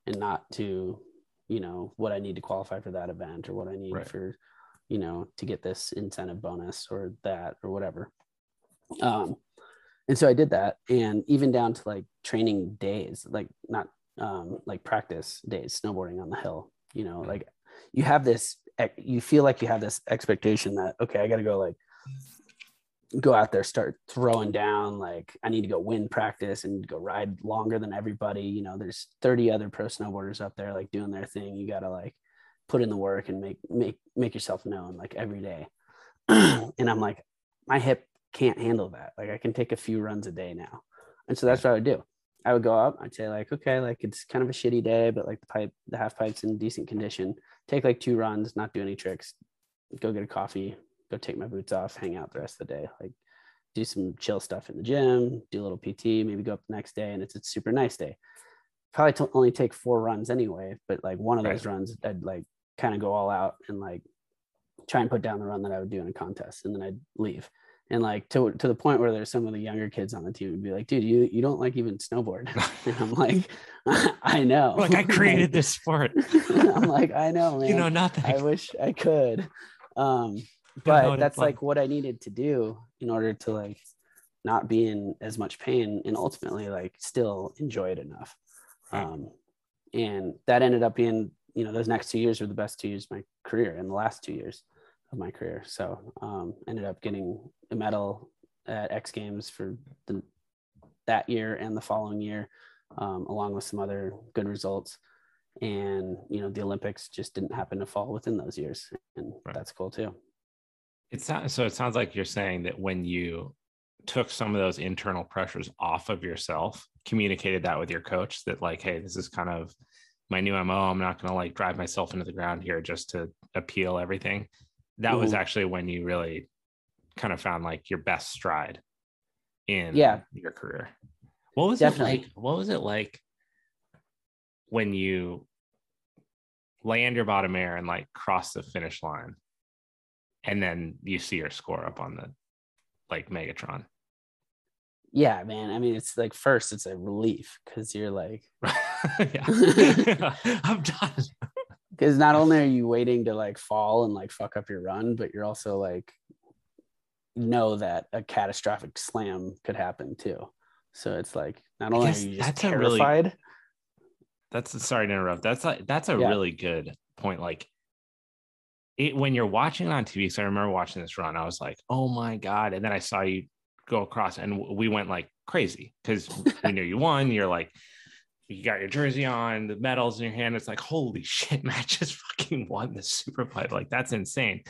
and not to, you know, what I need to qualify for that event or what I need right. for, you know, to get this incentive bonus or that or whatever. Um, and so I did that. And even down to like training days, like not um, like practice days, snowboarding on the hill, you know, mm-hmm. like you have this you feel like you have this expectation that okay i gotta go like go out there start throwing down like i need to go win practice and go ride longer than everybody you know there's 30 other pro snowboarders up there like doing their thing you gotta like put in the work and make make make yourself known like every day (clears throat) and i'm like my hip can't handle that like i can take a few runs a day now and so that's what i would do I would go up. I'd say like, okay, like it's kind of a shitty day, but like the pipe, the half pipe's in decent condition. Take like two runs, not do any tricks. Go get a coffee. Go take my boots off. Hang out the rest of the day. Like do some chill stuff in the gym. Do a little PT. Maybe go up the next day, and it's a super nice day. Probably t- only take four runs anyway, but like one of those right. runs, I'd like kind of go all out and like try and put down the run that I would do in a contest, and then I'd leave and like to, to the point where there's some of the younger kids on the team would be like dude you you don't like even snowboard. (laughs) And (laughs) (laughs) i'm like i know. Like i created this sport. I'm like i know man. you know nothing. I wish i could. Um but that's like what i needed to do in order to like not be in as much pain and ultimately like still enjoy it enough. Um and that ended up being you know those next two years were the best two years of my career in the last two years of my career. So um, ended up getting a medal at X Games for the, that year and the following year, um, along with some other good results. And you know the Olympics just didn't happen to fall within those years, and right. that's cool too. It's not, so. It sounds like you're saying that when you took some of those internal pressures off of yourself, communicated that with your coach that like, hey, this is kind of my new MO. I'm not going to like drive myself into the ground here just to appeal everything that Ooh. was mm-hmm. actually when you really kind of found like your best stride in yeah. your career. What was Definitely. it like? What was it like when you land your bottom air and like cross the finish line and then you see your score up on the like Megatron? yeah, man. I mean, it's like first, it's a relief because you're like, (laughs) yeah. (laughs) (laughs) I'm done. Because not only are you waiting to like fall and like fuck up your run, but you're also like know that a catastrophic slam could happen too. So it's like not only are you just that's a really- terrified, That's sorry to interrupt. That's a, that's a Yeah. really good point. Like it when you're watching it on TV. So I remember watching this run. I was like, oh my god! And then I saw you go across, and we went like crazy because we knew you won. You're like, you got your jersey on, the medals in your hand. It's like, holy shit, (laughs) Matt just fucking won the superpipe. Like that's insane.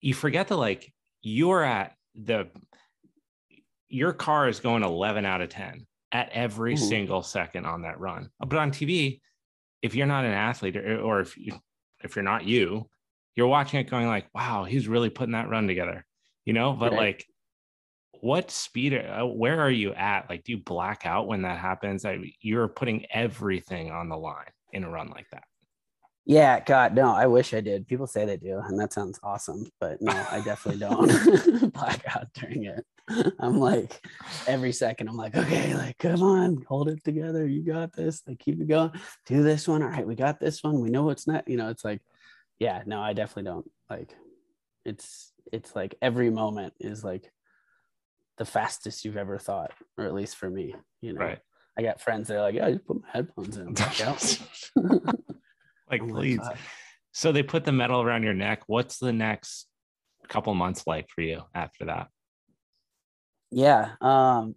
You forget that like you're at the your car is going 11 out of 10 at every Mhm. single second on that run. But on TV, if you're not an athlete or, or if you if you're not you, you're watching it going like, wow, he's really putting that run together, you know? But Right. like, what speed, uh, where are you at? Like, do you black out when that happens? I, you're putting everything on the line in a run like that. yeah, God, no, I wish I did. People say they do, and that sounds awesome, but no, I definitely don't (laughs) black out during it. I'm like every second, I'm like, okay, like come on, hold it together. You got this. Like keep it going. Do this one. All right, we got this one. We know what's not. You know, it's like, yeah, no, I definitely don't. Like, it's it's like every moment is like the fastest you've ever thought, or at least for me. You know, Right. I got friends that are like, yeah, just put my headphones in. (laughs) Like, like, please. So they put the medal around your neck. What's the next couple months like for you after that? yeah um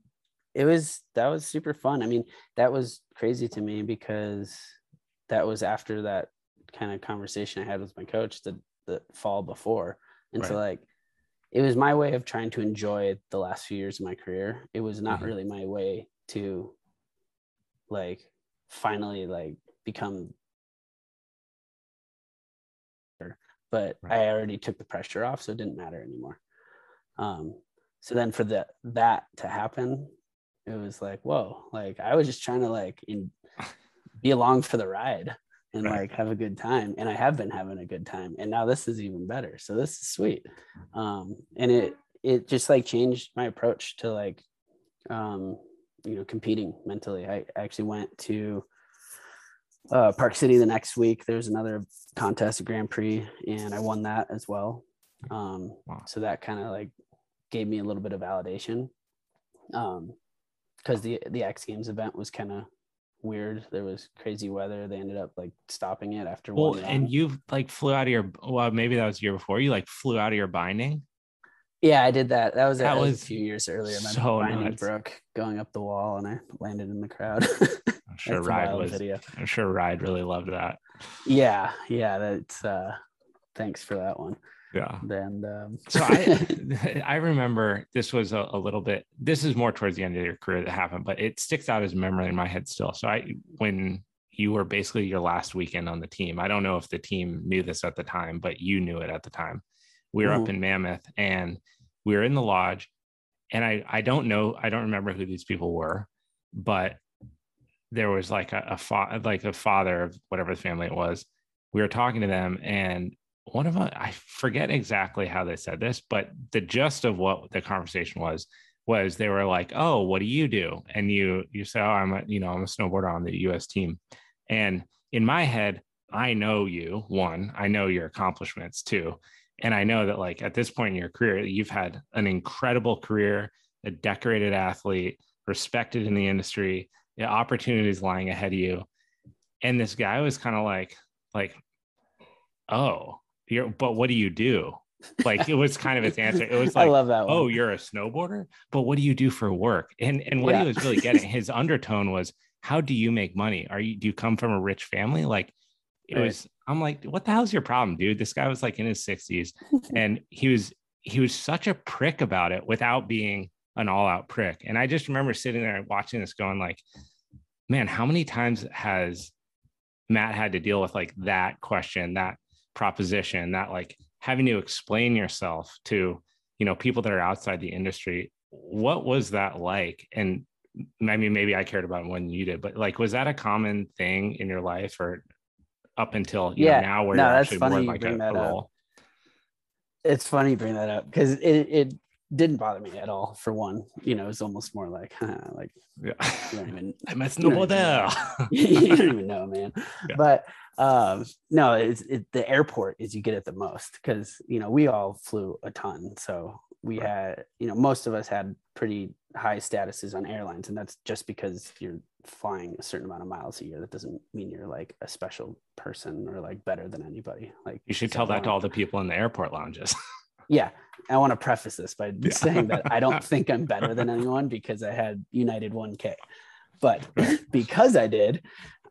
it was that was super fun i mean that was crazy to me because that was after that kind of conversation i had with my coach the the fall before and so like it was my way of trying to enjoy the last few years of my career it was not Mhm. really my way to like finally like become but Right. i already took the pressure off so it didn't matter anymore um so then for the that to happen it was like whoa like i was just trying to like in, be along for the ride and Right. like have a good time and i have been having a good time and now this is even better so this is sweet um and it it just like changed my approach to like um you know competing mentally i actually went to uh, Park City the next week. There's another contest, a Grand Prix, and I won that as well. Um, Wow. So that kind of like gave me a little bit of validation. Um, because the the X Games event was kind of weird. There was crazy weather. They ended up like stopping it after Well, one. and you like flew out of your well, maybe that was the year before. You like flew out of your binding. yeah, I did that. That was, That that was was a few years earlier. My so binding nuts. broke going up the wall, and I landed in the crowd. (laughs) I'm sure Ride was. video. I'm sure Ride really loved that. Yeah, yeah. That's uh, thanks for that one. Yeah. Then um, So I (laughs) (laughs) I remember this was a, a little bit. This is more towards the end of your career that happened, but it sticks out as a memory in my head still. So I when you were basically your last weekend on the team. I don't know if the team knew this at the time, but you knew it at the time. We were up Mhm. in Mammoth and we were in the lodge, and I I don't know I don't remember who these people were, but there was like a, a fa- like a father of whatever the family it was. We were talking to them, and one of them I forget exactly how they said this, but the gist of what the conversation was was they were like, "Oh, what do you do?" And you you say, "Oh, I'm a you know I'm a snowboarder on the U.S. team," and in my head, I know you. One, I know your accomplishments too, and I know that like at this point in your career, you've had an incredible career, a decorated athlete, respected in the industry, the opportunities lying ahead of you, and this guy was kind of like like, "Oh." You're, but what do you do? Like it was kind of its answer. It was (laughs) I like, love that oh, one. oh you're a snowboarder but what do you do for work and and what Yeah. he was really getting his undertone was how do you make money are you do you come from a rich family like it Right. was i'm like what the hell's your problem dude this guy was like in his 60s (laughs) and he was he was such a prick about it without being an all-out prick and i just remember sitting there watching this going like man how many times has matt had to deal with like that question that proposition that like having to explain yourself to you know people that are outside the industry what was that like and i mean maybe i cared about it more than you did but like was that a common thing in your life or up until you Yeah. know, now where No, you're actually more you like a, a role it's funny you bring that up because it, it didn't bother me at all for one you know it's almost more like like Yeah. you don't even (laughs) I must You know don't (laughs) know. you don't even know, man. (laughs) Yeah. But um, no, it's it, the airport is you get it the most because you know we all flew a ton, so we Right. had you know most of us had pretty high statuses on airlines, and that's just because you're flying a certain amount of miles a year. That doesn't mean you're like a special person or like better than anybody. Like You should tell that to all the people in the airport lounges. (laughs) yeah i want to preface this by Yeah. saying that i don't (laughs) think i'm better than anyone because i had united 1k but because i did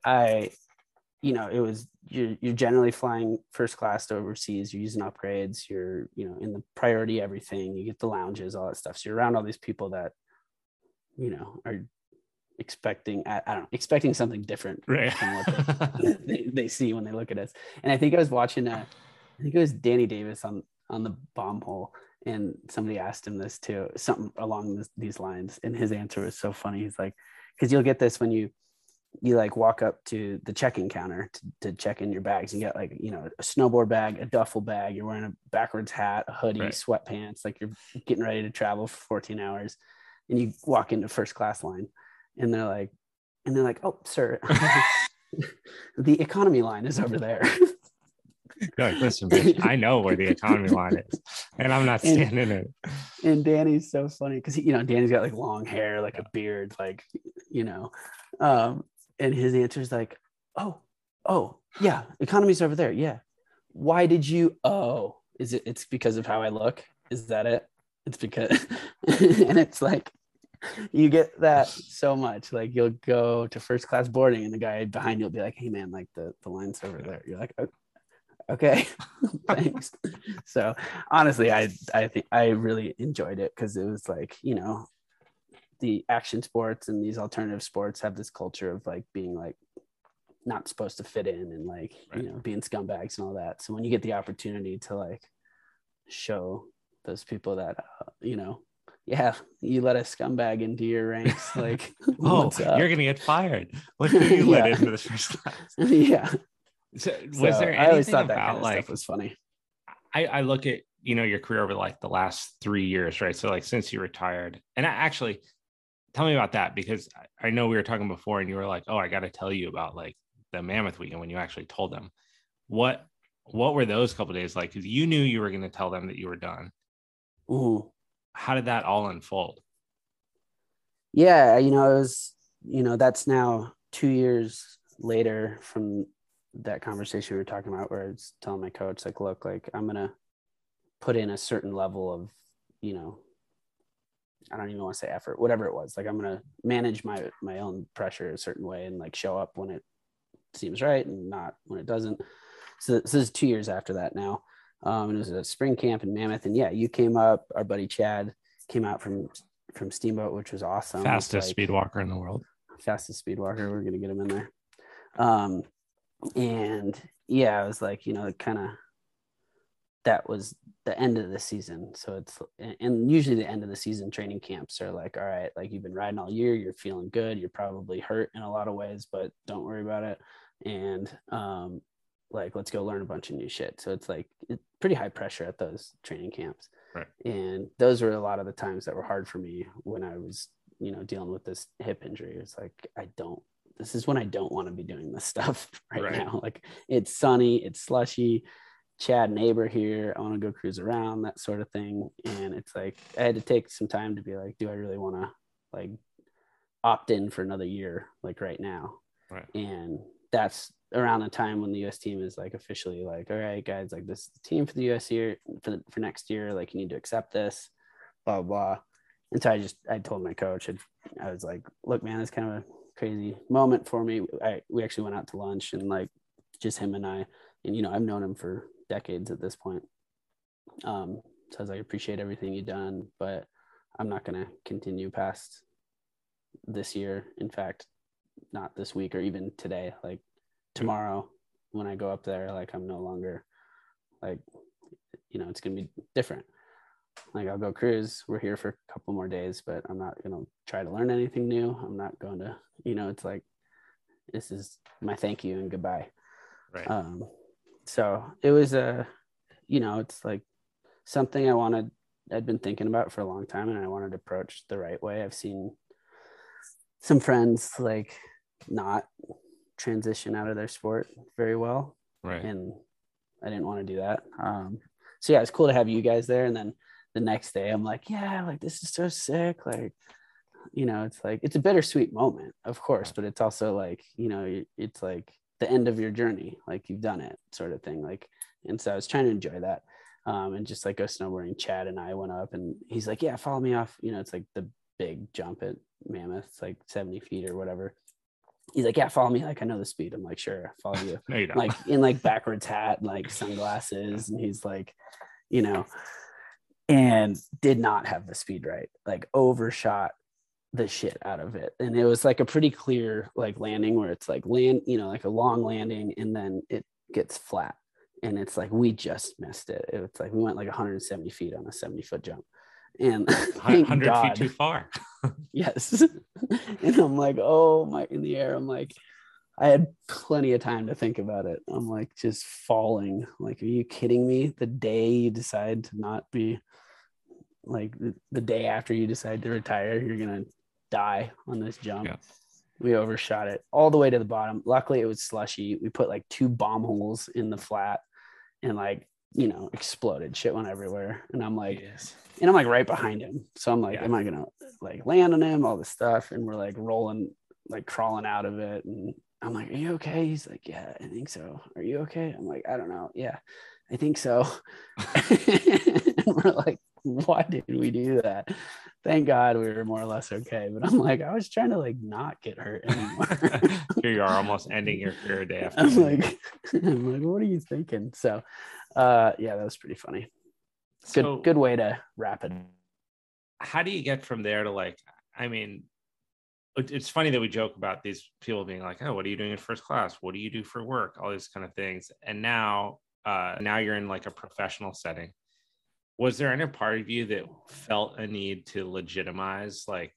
i you know it was you're, you're generally flying first class to overseas you're using upgrades you're you know in the priority everything you get the lounges all that stuff so you're around all these people that you know are expecting i, I don't know expecting something different right. from what they, (laughs) (laughs) they, they see when they look at us. And I think I was watching, uh, I think it was Danny Davis on on the bomb hole, and somebody asked him this too, something along this, these lines, and his answer was so funny. He's like, because you'll get this when you you like walk up to the check-in counter to, to check in your bags and get like you know a snowboard bag a duffel bag you're wearing a backwards hat a hoodie Right. sweatpants like you're getting ready to travel for 14 hours and you walk into first class line and they're like and they're like oh sir (laughs) (laughs) the economy line is over there like, listen, bitch, I know where the economy line is, and I'm not (laughs) And- standing in it. and Danny's so funny because you know Danny's got like long hair, like a beard, like you know, um, and his answer is like, "Oh, oh, yeah, economy's over there. Yeah, why did you? Oh, is it? It's because of how I look. Is that it? It's because, (laughs) and it's like." You get that so much. Like you'll go to first class boarding, and the guy behind you'll be like, "Hey, man, like the the line's over there." You're like, "O- "Okay, (laughs) thanks." so honestly i i think i really enjoyed it because it was like you know the action sports and these alternative sports have this culture of like being like not supposed to fit in and like Right. you know being scumbags and all that so when you get the opportunity to like show those people that uh, you know yeah you let a scumbag into your ranks (laughs) like Oh, you're gonna get fired. What (laughs) do you let Yeah. into this first class? (laughs) yeah So, was So there i always anything thought that about kind of like stuff was funny I, I look at you know your career over like the last three years, right? So like since you retired, and I actually tell me about that because I, know we were talking before, and you were like, "Oh, I got to tell you about like the Mammoth weekend when you actually told them what what were those couple days like? Because you knew you were going to tell them that you were done. Mhm. How did that all unfold? yeah you know it was you know that's now two years later from that conversation we were talking about where i was telling my coach like look like i'm gonna put in a certain level of you know i don't even want to say effort whatever it was like i'm gonna manage my my own pressure a certain way and like show up when it seems right and not when it doesn't so this is two years after that now um, and it was a spring camp in mammoth and yeah you came up our buddy chad came out from from steamboat which was awesome Fastest like- speed walker in the world. fastest speed walker. We're gonna get him in there. Um, and yeah, I was like, you know, kind of that was the end of the season. So it's and usually the end of the season training camps are like, all right, like you've been riding all year, you're feeling good, you're probably hurt in a lot of ways, but don't worry about it. And um, like let's go learn a bunch of new shit. So it's like it's pretty high pressure at those training camps. Right. And those were a lot of the times that were hard for me when I was, you know, dealing with this hip injury. It's like I don't this is when I don't want to be doing this (laughs) stuff right, Right. now. Like it's sunny, it's slushy. Chad neighbor here. I want to go cruise around, that sort of thing. And it's like I had to take some time to be like, do I really want to like opt in for another year, like right now? Right. And that's around the time when the US team is like officially like, all right, guys, like this is the team for the US year for the, for next year. Like you need to accept this, blah blah. And so I just I told my coach, and I was like, look, man, it's kind of a crazy moment for me. I we actually went out to lunch and like just him and I, and you know, I've known him for decades at this point. Um, so I was like, I appreciate everything you've done, but I'm not gonna continue past this year. In fact, not this week or even today. Like tomorrow, when I go up there, like I'm no longer like, you know, it's gonna be different. Like I'll go cruise. We're here for a couple more days, but I'm not gonna try to learn anything new. I'm not going to, you know, it's like this is my thank you and goodbye. Right. Um, so it was a, you know, it's like something I wanted I'd been thinking about for a long time and I wanted to approach the right way. I've seen some friends like not transition out of their sport very well. Right. And I didn't want to do that. Um, so yeah, it's cool to have you guys there. And then the next day I'm like, yeah, like this is so sick. Like, you know, it's like, it's a bittersweet moment, of course, but it's also like, you know, it's like the end of your journey. Like you've done it sort of thing. Like, and so I was trying to enjoy that. Um, and just like go snowboarding. Chad and I went up and he's like, yeah, follow me off. You know, it's like the big jump at Mammoth. It's like 70 feet or whatever he's like, yeah, follow me. Like, I know the speed. I'm like, sure, follow you. (laughs) No, you like in like backwards hat and like sunglasses. And he's like, you know, and did not have the speed right, like overshot the shit out of it. And it was like a pretty clear like landing where it's like land, you know, like a long landing and then it gets flat. And it's like we just missed it. It's like we went like 170 feet on a 70 foot jump. And (laughs) 100 God, feet too far. (laughs) yes. (laughs) and I'm like, oh my, in the air. I'm like, I had plenty of time to think about it. I'm like, just falling. Like, are you kidding me? The day you decide to not be, like, the, the day after you decide to retire, you're going to die on this jump. Yeah. We overshot it all the way to the bottom. Luckily, it was slushy. We put like two bomb holes in the flat and, like, you know, exploded. Shit went everywhere. And I'm like, Yes. and I'm like right behind him. So I'm like, Yeah. am I gonna like land on him? All this stuff, and we're like rolling, like crawling out of it. And I'm like, are you okay? He's like, yeah, I think so. Are you okay? I'm like, I don't know. Yeah, I think so. (laughs) and we're like, why did we do that? Thank God we were more or less okay. But I'm like, I was trying to like not get hurt anymore. (laughs) Here you are almost (laughs) ending your career day after. I'm like, (laughs) I'm like, what are you thinking? So, uh, yeah, that was pretty funny. Good, So- good way to wrap it. how do you get from there to like i mean it's funny that we joke about these people being like oh what are you doing in first class what do you do for work all these kind of things and now uh now you're in like a professional setting was there any part of you that felt a need to legitimize like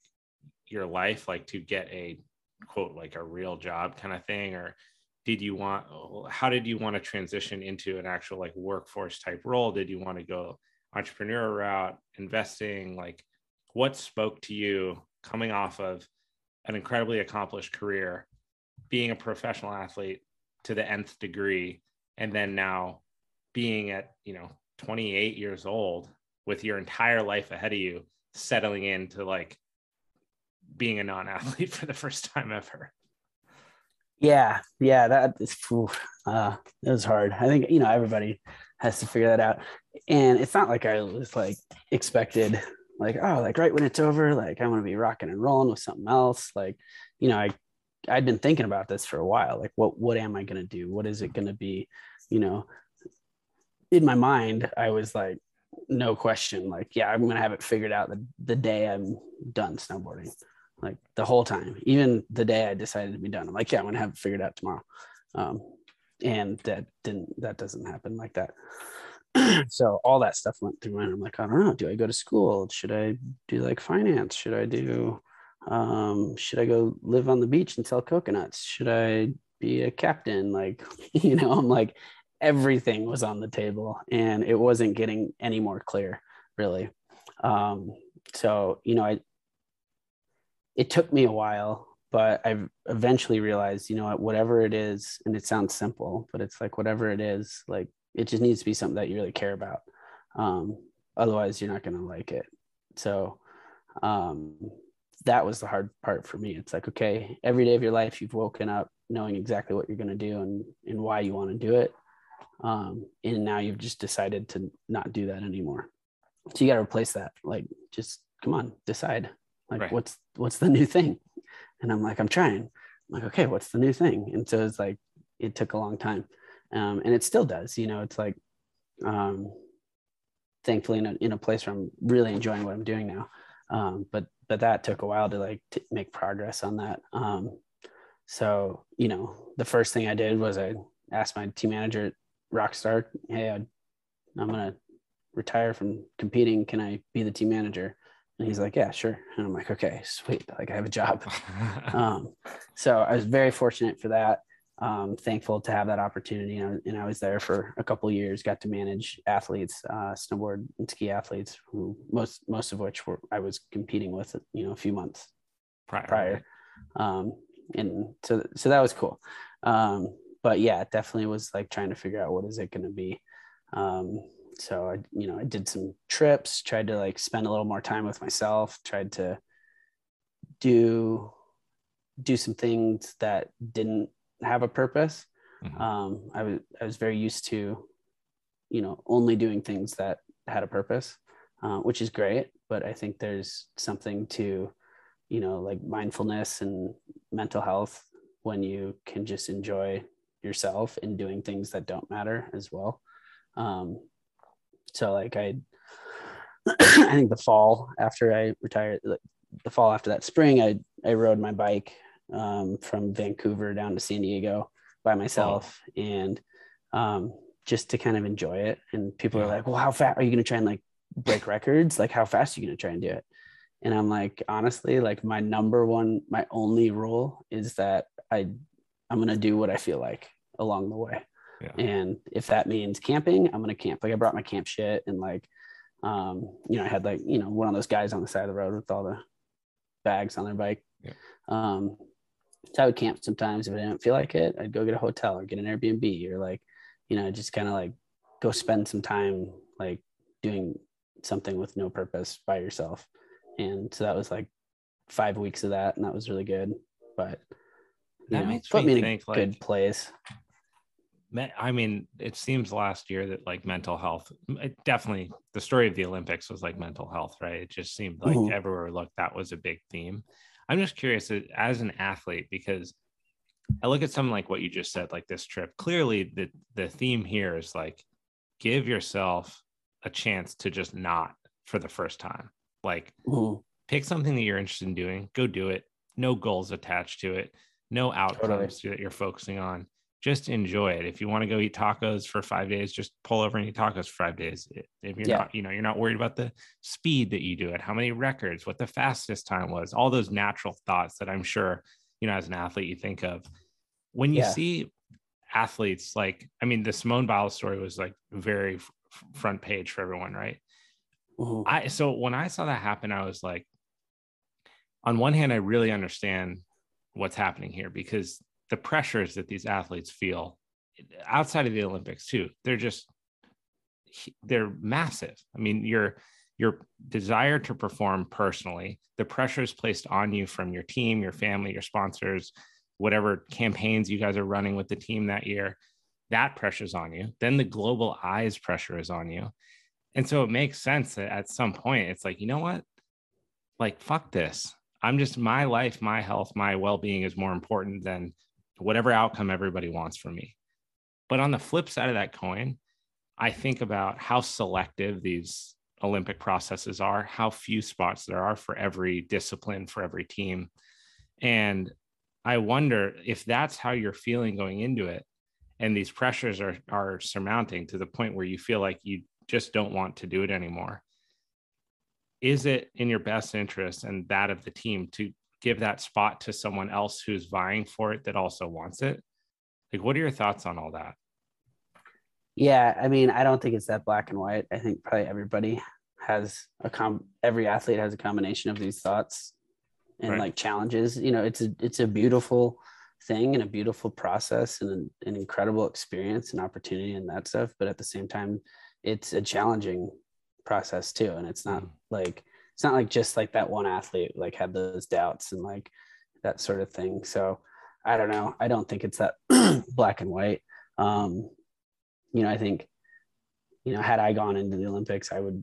your life like to get a quote like a real job kind of thing? Or did you want how did you want to transition into an actual like workforce type role? Did you want to go entrepreneur route investing? Like what spoke to you coming off of an incredibly accomplished career being a professional athlete to the nth degree and then now being at you know 28 years old with your entire life ahead of you settling into like being a non-athlete (laughs) for the first time ever Yeah, yeah, that is phew, uh it was hard. I think you know everybody has to figure that out. And it's not like I was like expected like oh like right when it's over like I want to be rocking and rolling with something else like you know I I'd been thinking about this for a while like what what am I going to do? What is it going to be? You know, in my mind I was like no question like yeah, I'm to have it figured out the the day I'm done snowboarding like the whole time, even the day I decided to be done. I'm like, yeah, I'm gonna have it figured out tomorrow. Um, and that didn't that doesn't happen like that. (clears throat) so all that stuff went through my mind. I'm like, I don't know. Do I go to school? Should I do like finance? Should I do um should I go live on the beach and sell coconuts? Should I be a captain? Like, (laughs) you know, I'm like everything was on the table and it wasn't getting any more clear, really. Um, so you know, I it took me a while, but I've eventually realized, you know whatever it is, and it sounds simple, but it's like whatever it is, like it just needs to be something that you really care about. Um, otherwise, you're not going to like it. So um, that was the hard part for me. It's like, okay, every day of your life, you've woken up knowing exactly what you're going to do and, and why you want to do it. Um, and now you've just decided to not do that anymore. So you got to replace that. Like, just come on, decide. Like Right. what's what's the new thing? And i'm like i'm trying. I'm like okay what's the new thing? And so it's like it took a long time. Um, and it still does you know it's like um, thankfully in a, in a place where i'm really enjoying what i'm doing now. Um, but but that took a while to like to make progress on that. Um, so you know the first thing i did was i asked my team manager at rockstar hey I, i'm gonna retire from competing can i be the team manager and he's like, yeah, sure. And I'm like, okay, sweet. Like I have a job. (laughs) Um, so I was very fortunate for that. um, thankful to have that opportunity. And, and I was there for a couple years, got to manage athletes, uh, snowboard and ski athletes, who most most of which were I was competing with, you know, a few months prior. prior. Um, and so so that was cool. Um, but yeah, it definitely was like trying to figure out what is it going to be. Um, so I, you know, I did some trips, tried to like spend a little more time with myself, tried to do do some things that didn't have a purpose. Mm-hmm. Um, I was I was very used to, you know, only doing things that had a purpose, uh, which is great. But I think there's something to, you know, like mindfulness and mental health when you can just enjoy yourself in doing things that don't matter as well. Um, so like I, (clears throat) I think the fall after I retired, like the fall after that spring, I I rode my bike um, from Vancouver down to San Diego by myself oh. and um, just to kind of enjoy it. And people yeah. are like, well, how fast are you going to try and like break records? Like, how fast are you going to try and do it? And I'm like, honestly, like my number one, my only rule is that I, I'm going to do what I feel like along the way. Yeah. And if that means camping, I'm going to camp. Like I brought my camp shit and like, um, you know, I had like, you know, one of those guys on the side of the road with all the bags on their bike. Yeah. Um, so I would camp sometimes if I didn't feel like it. I'd go get a hotel or get an Airbnb or like, you know, just kind of like go spend some time like doing something with no purpose by yourself. And so that was like five weeks of that, and that was really good. But that know, makes put me, me in a like, good place. I mean, it seems last year that like mental health, definitely the story of the Olympics was like mental health, right? It just seemed like mm-hmm. everywhere we looked, that was a big theme. I'm just curious as an athlete because I look at something like what you just said, like this trip. Clearly, the the theme here is like give yourself a chance to just not for the first time. Like mm-hmm. pick something that you're interested in doing, go do it. No goals attached to it, no outcomes totally. that you're focusing on just enjoy it. If you want to go eat tacos for five days, just pull over and eat tacos for five days. If you're yeah. not, you know, you're not worried about the speed that you do it, how many records, what the fastest time was, all those natural thoughts that I'm sure, you know, as an athlete, you think of. When you yeah. see athletes like, I mean, the Simone Biles story was like very f- front page for everyone, right? Mm-hmm. I so when I saw that happen, I was like, on one hand, I really understand what's happening here because the pressures that these athletes feel outside of the Olympics too. They're just they're massive. I mean, your your desire to perform personally, the pressures placed on you from your team, your family, your sponsors, whatever campaigns you guys are running with the team that year, that pressure's on you. Then the global eyes pressure is on you. And so it makes sense that at some point it's like, you know what? Like, fuck this. I'm just my life, my health, my well being is more important than whatever outcome everybody wants for me. But on the flip side of that coin, I think about how selective these Olympic processes are, how few spots there are for every discipline, for every team. And I wonder if that's how you're feeling going into it. And these pressures are, are surmounting to the point where you feel like you just don't want to do it anymore. Is it in your best interest and that of the team to give that spot to someone else who's vying for it that also wants it? Like what are your thoughts on all that? Yeah i mean i don't think it's that black and white. I think probably everybody has a com every athlete has a combination of these thoughts and right. like challenges. You know it's a it's a beautiful thing and a beautiful process and an, an incredible experience and opportunity and that stuff but at the same time it's a challenging process too and it's not mm. like it's not like just like that one athlete like had those doubts and like that sort of thing. So I don't know. I don't think it's that (clears throat) black and white. Um, you know, I think, you know, had I gone into the Olympics, I would,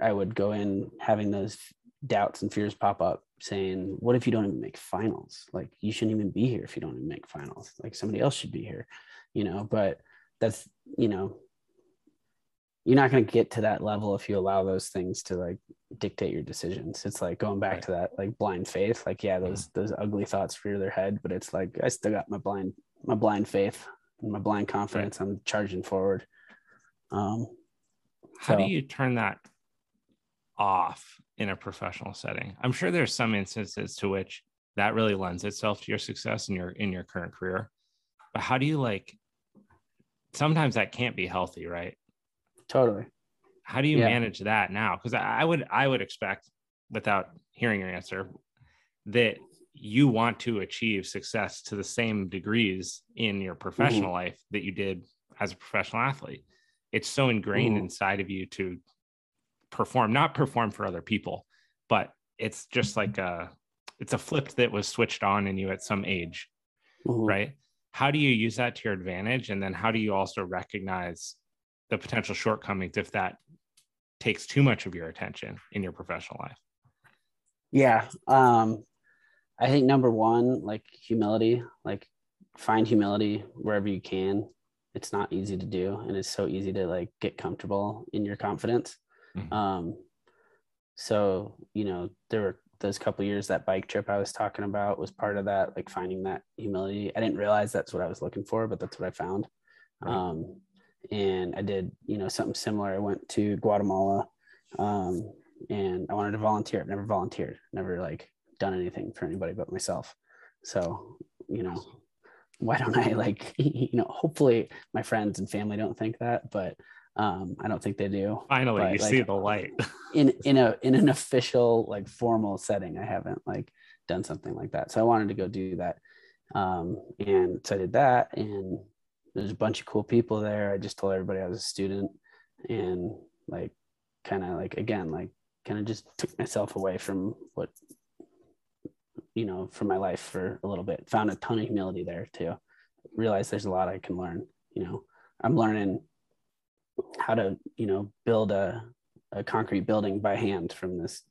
I would go in having those doubts and fears pop up saying, what if you don't even make finals? Like you shouldn't even be here if you don't even make finals. Like somebody else should be here, you know, but that's, you know, you're not going to get to that level if you allow those things to like dictate your decisions. It's like going back right. to that like blind faith. Like yeah, those those ugly thoughts rear their head, but it's like I still got my blind my blind faith and my blind confidence. Right. I'm charging forward. Um, How so. do you turn that off in a professional setting? I'm sure there's some instances to which that really lends itself to your success in your in your current career. but how do you like sometimes that can't be healthy right totally. How do you Yeah. manage that now? Because I, I would i would expect without hearing your answer that you want to achieve success to the same degrees in your professional life that you did as a professional athlete. It's so ingrained Mhm. inside of you to perform not perform for other people but it's just like a it's a flip that was switched on in you at some age Mhm. right? How do you use that to your advantage? And then how do you also recognize the potential shortcomings if that takes too much of your attention in your professional life Yeah. Um, I think number one, like humility, like find humility wherever you can. It's not easy to do, and it's so easy to like get comfortable in your confidence. Mhm. Um, so you know, there were those couple years that bike trip I was talking about was part of that, like finding that humility. I didn't realize that's what I was looking for, but that's what I found. Right. Um, and I did, you know, something similar. I went to Guatemala, um, and I wanted to volunteer. I've never volunteered, never like done anything for anybody but myself. So, you know, why don't I like, (laughs) you know, hopefully my friends and family don't think that, but um, I don't think they do. finally But, you like, see the light (laughs) in in a in an official like formal setting i haven't like done something like that so i wanted to go do that um and so i did that and there's a bunch of cool people there. I just told everybody i was a student and like kind of like again like kind of just took myself away from what you know from my life for a little bit. Found a ton of humility there too. Realized there's a lot i can learn you know. I'm learning how to you know build a a concrete building by hand from this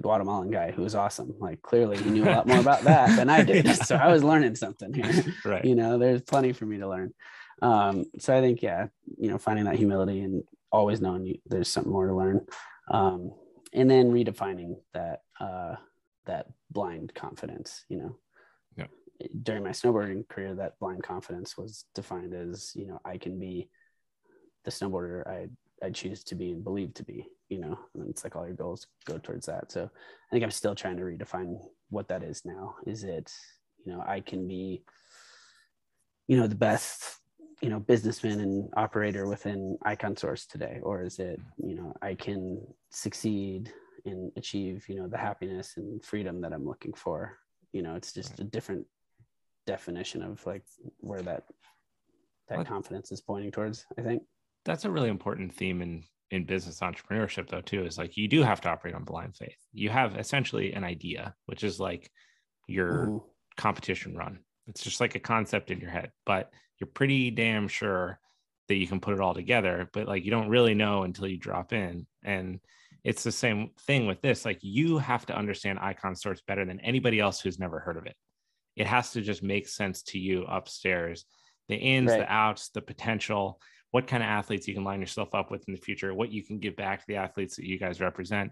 Guatemalan guy who was awesome. Like clearly he knew a lot more about that than I (laughs) did. Yeah. So I was learning something here. right You know, there's plenty for me to learn. Um, so I think, yeah, you know, finding that humility and always knowing you, there's something more to learn. Um, and then redefining that uh, that blind confidence, you know. Yeah. During my snowboarding career, that blind confidence was defined as, you know, I can be the snowboarder I I choose to be and believe to be, you know, and it's like all your goals go towards that. So I think I'm still trying to redefine what that is now. Is it, you know, I can be, you know, the best, you know, businessman and operator within Icon Source today, or is it, you know, I can succeed and achieve, you know, the happiness and freedom that I'm looking for. You know, it's just a different definition of like where that that What- confidence is pointing towards. I think. that's a really important theme in in business entrepreneurship though too is like you do have to operate on blind faith. You have essentially an idea which is like your Mhm. competition run. It's just like a concept in your head but you're pretty damn sure that you can put it all together but like you don't really know until you drop in. And it's the same thing with this like you have to understand icon source better than anybody else who's never heard of it. It has to just make sense to you upstairs. The ins Right. the outs the potential what kind of athletes you can line yourself up with in the future what you can give back to the athletes that you guys represent.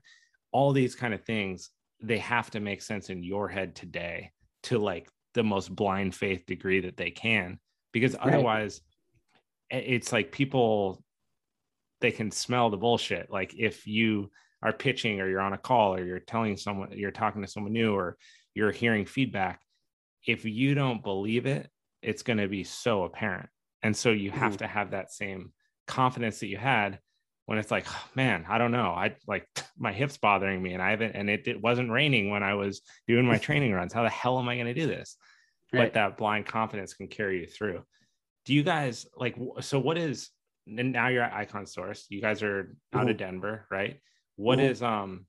All these kind of things they have to make sense in your head today to like the most blind faith degree that they can because Right. otherwise it's like people they can smell the bullshit. Like if you are pitching or you're on a call or you're telling someone you're talking to someone new or you're hearing feedback if you don't believe it it's going to be so apparent and so you have Mhm. to have that same confidence that you had when it's like "Oh, man i don't know. I like (laughs) my hips bothering me and i haven't and it, it wasn't raining when i was doing my (laughs) training runs. How the hell am i going to do this? But that blind confidence can carry you through. Do you guys like so what is and now you're at icon source. You guys are out of denver right? What Mhm. is um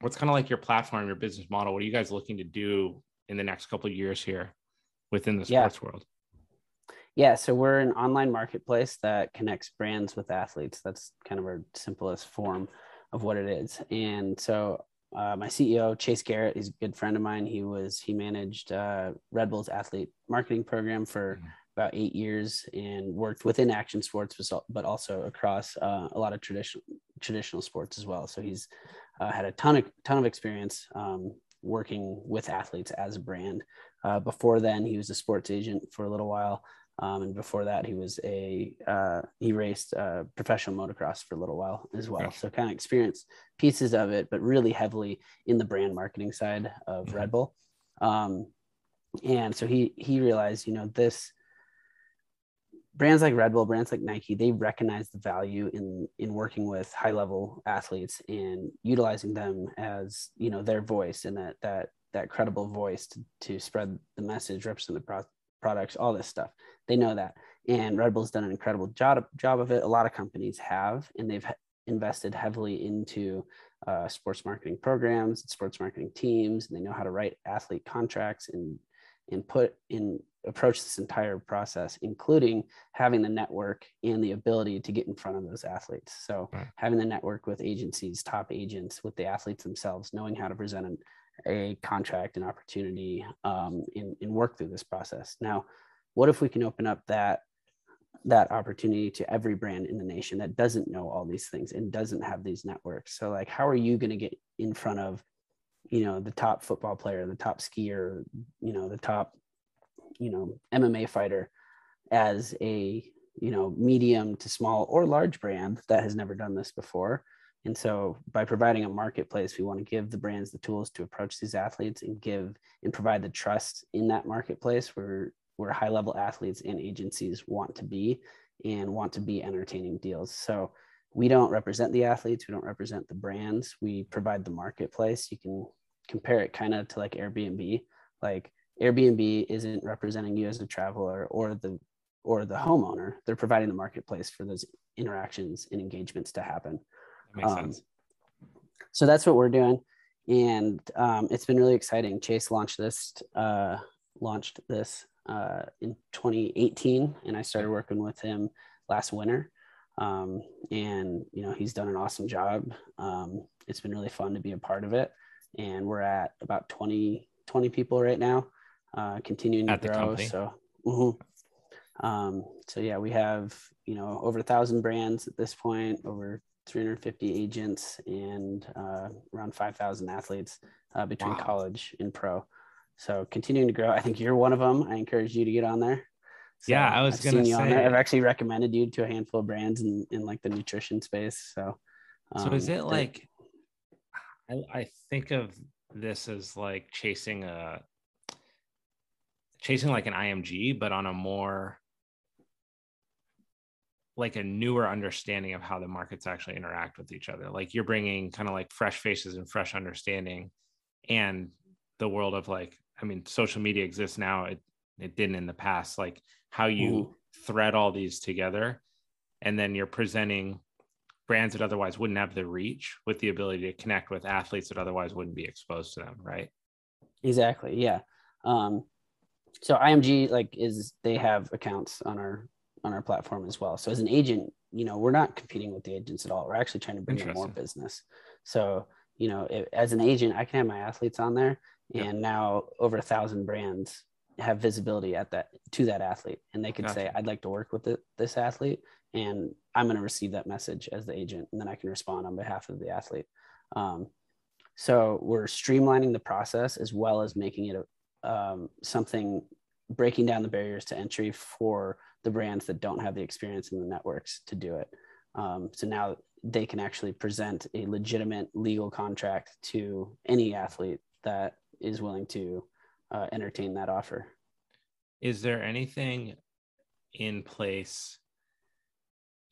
what's kind of like your platform your business model? What are you guys looking to do in the next couple of years here within the Yeah. sports world Yeah, so we're an online marketplace that connects brands with athletes. That's kind of our simplest form of what it is. And so uh, my CEO Chase Garrett, he's a good friend of mine. He was he managed uh, Red Bull's athlete marketing program for Mhm. about eight years and worked within action sports, but but also across uh, a lot of traditional traditional sports as well. So he's uh, had a ton of ton of experience um, working with athletes as a brand. Uh, before then, he was a sports agent for a little while. Um, and before that, he was a uh, he raced uh, professional motocross for a little while as well. Okay. So kind of experienced pieces of it, but really heavily in the brand marketing side of Mhm. Red Bull. Um, and so he he realized, you know, this brands like Red Bull, brands like Nike, they recognize the value in in working with high level athletes and utilizing them as you know their voice and that that that credible voice to, to spread the message, represent the pro- products, all this stuff. They know that, and Red Bull's done an incredible job job of it. A lot of companies have, and they've invested heavily into uh, sports marketing programs, sports marketing teams, and they know how to write athlete contracts and and put in approach this entire process, including having the network and the ability to get in front of those athletes. So right. having the network with agencies, top agents, with the athletes themselves, knowing how to present an, a contract and opportunity um, and, and work through this process. Now, what if we can open up that that opportunity to every brand in the nation that doesn't know all these things and doesn't have these networks? So like, how are you going to get in front of you know the top football player the top skier you know the top you know MMA fighter as a you know medium to small or large brand that has never done this before and so by providing a marketplace we want to give the brands the tools to approach these athletes and give and provide the trust in that marketplace where where high level athletes and agencies want to be and want to be entertaining deals so we don't represent the athletes we don't represent the brands we provide the marketplace you can compare it kind of to like airbnb like Airbnb isn't representing you as a traveler or the or the homeowner. They're providing the marketplace for those interactions and engagements to happen. That makes um, sense. So that's what we're doing, and um, it's been really exciting. Chase launched this uh, launched this uh, in 2018, and I started working with him last winter. Um, and you know he's done an awesome job. Um, it's been really fun to be a part of it, and we're at about 20 20 people right now uh, continuing to grow. So, mm-hmm. um, so yeah, we have you know over a thousand brands at this point, over 350 agents, and uh, around 5,000 athletes uh, between wow. college and pro. So continuing to grow. I think you're one of them. I encourage you to get on there. So yeah, I was I've gonna say. I've actually recommended you to a handful of brands in, in like the nutrition space. So, um, so is um, it like? I, I think of this as like chasing a chasing like an IMG, but on a more like a newer understanding of how the markets actually interact with each other. Like you're bringing kind of like fresh faces and fresh understanding, and the world of like, I mean, social media exists now. It it didn't in the past. Like how you Ooh. thread all these together, and then you're presenting brands that otherwise wouldn't have the reach with the ability to connect with athletes that otherwise wouldn't be exposed to them, right? Exactly. Yeah. Um, so img like is they have accounts on our on our platform as well so as an agent you know we're not competing with the agents at all we're actually trying to bring in more business so you know it, as an agent i can have my athletes on there and now over a thousand brands have visibility at that to that athlete and they can gotcha. say i'd like to work with the, this athlete and i'm going to receive that message as the agent and then i can respond on behalf of the athlete um, so we're streamlining the process as well as making it a, um, something breaking down the barriers to entry for the brands that don't have the experience in the networks to do it. Um, so now they can actually present a legitimate legal contract to any athlete that is willing to uh, entertain that offer. Is there anything in place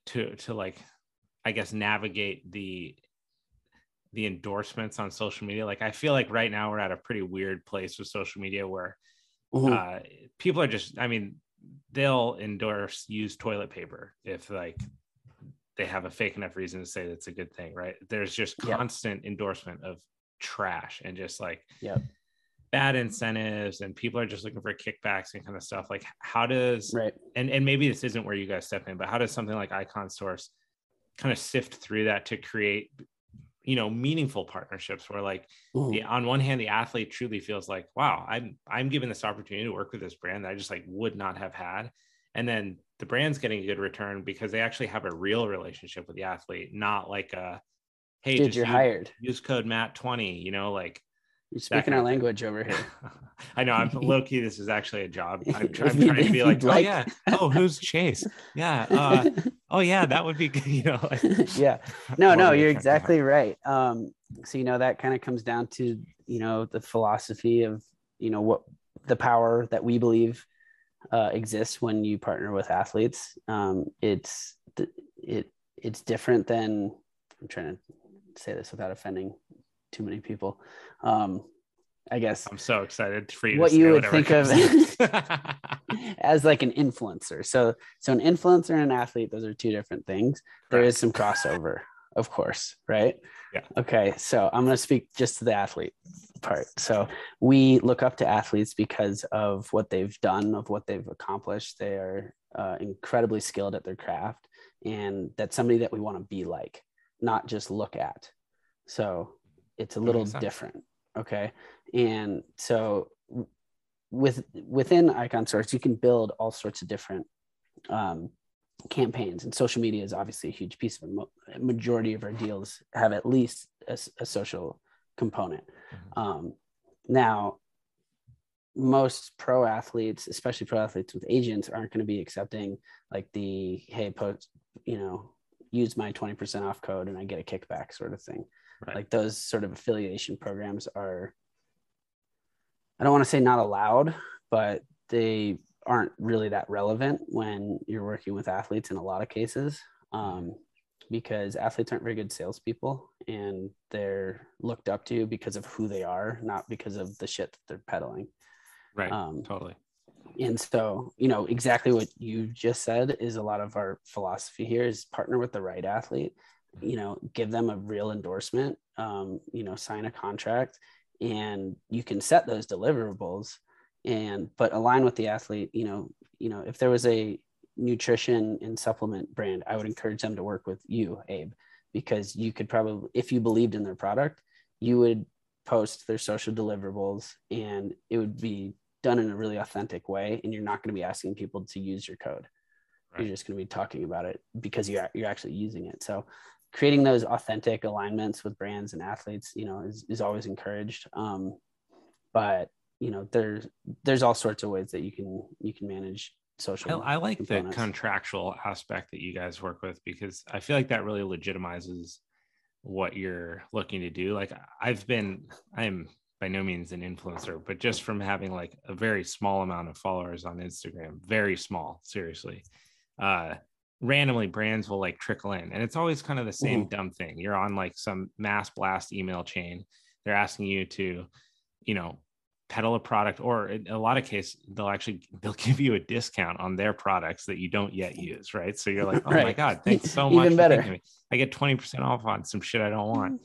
to to like, I guess, navigate the the endorsements on social media. Like I feel like right now we're at a pretty weird place with social media where mm-hmm. uh, people are just, I mean, they'll endorse use toilet paper if like they have a fake enough reason to say that's a good thing, right? There's just constant yep. endorsement of trash and just like yep. Bad incentives and people are just looking for kickbacks and kind of stuff. Like how does right. and and maybe this isn't where you guys step in, but how does something like Icon Source kind of sift through that to create you know meaningful partnerships where like the, on one hand the athlete truly feels like wow i'm i'm given this opportunity to work with this brand that i just like would not have had. And then the brand's getting a good return because they actually have a real relationship with the athlete not like a hey Dude, you're use, hired. use code matt 20 you know like you're speaking our language over here. (laughs) I know. I'm (laughs) low key. This is actually a job. I'm, (laughs) I'm trying to be like, oh yeah, oh who's Chase? Yeah. Uh, oh yeah, that would be good. You know. Like, yeah. No, no, you're exactly right. Um, so you know that kind of comes down to you know the philosophy of you know what the power that we believe uh, exists when you partner with athletes. Um, it's it it's different than I'm trying to say this without offending too many people. Um, I guess I'm so excited for you. What you would think of (laughs) (laughs) as like an influencer. So, so an influencer and an athlete, those are two different things. There is some crossover, of course, right? Yeah. Okay. So I'm going to speak just to the athlete part. So we look up to athletes because of what they've done, of what they've accomplished. They are uh, incredibly skilled at their craft, and that's somebody that we want to be like, not just look at. So it's a little different. Okay. And so with within Icon Source, you can build all sorts of different um, campaigns, and social media is obviously a huge piece of it. Majority of our deals have at least a, a social component. Mm-hmm. Um, now, most pro athletes, especially pro athletes with agents, aren't going to be accepting like the hey, post, you know, use my 20% off code and I get a kickback sort of thing. Right. Like those sort of affiliation programs are I don't want to say not allowed, but they aren't really that relevant when you're working with athletes in a lot of cases um, because athletes aren't very good salespeople and they're looked up to because of who they are, not because of the shit that they're peddling. Right. Um, totally. And so, you know, exactly what you just said is a lot of our philosophy here is partner with the right athlete, you know, give them a real endorsement, um, you know, sign a contract and you can set those deliverables and but align with the athlete you know you know if there was a nutrition and supplement brand i would encourage them to work with you abe because you could probably if you believed in their product you would post their social deliverables and it would be done in a really authentic way and you're not going to be asking people to use your code right. you're just going to be talking about it because you're, you're actually using it so creating those authentic alignments with brands and athletes, you know, is, is always encouraged. Um, but you know, there's there's all sorts of ways that you can you can manage social. I, I like components. the contractual aspect that you guys work with because I feel like that really legitimizes what you're looking to do. Like I've been, I'm by no means an influencer, but just from having like a very small amount of followers on Instagram, very small, seriously. Uh, randomly brands will like trickle in and it's always kind of the same mm-hmm. dumb thing. You're on like some mass blast email chain. They're asking you to you know peddle a product or in a lot of cases they'll actually (laughs) they'll give you a discount on their products that you don't yet use right? So you're like (laughs) oh right. my god (laughs) thanks so much even better. i get 20% off on some shit i don't want.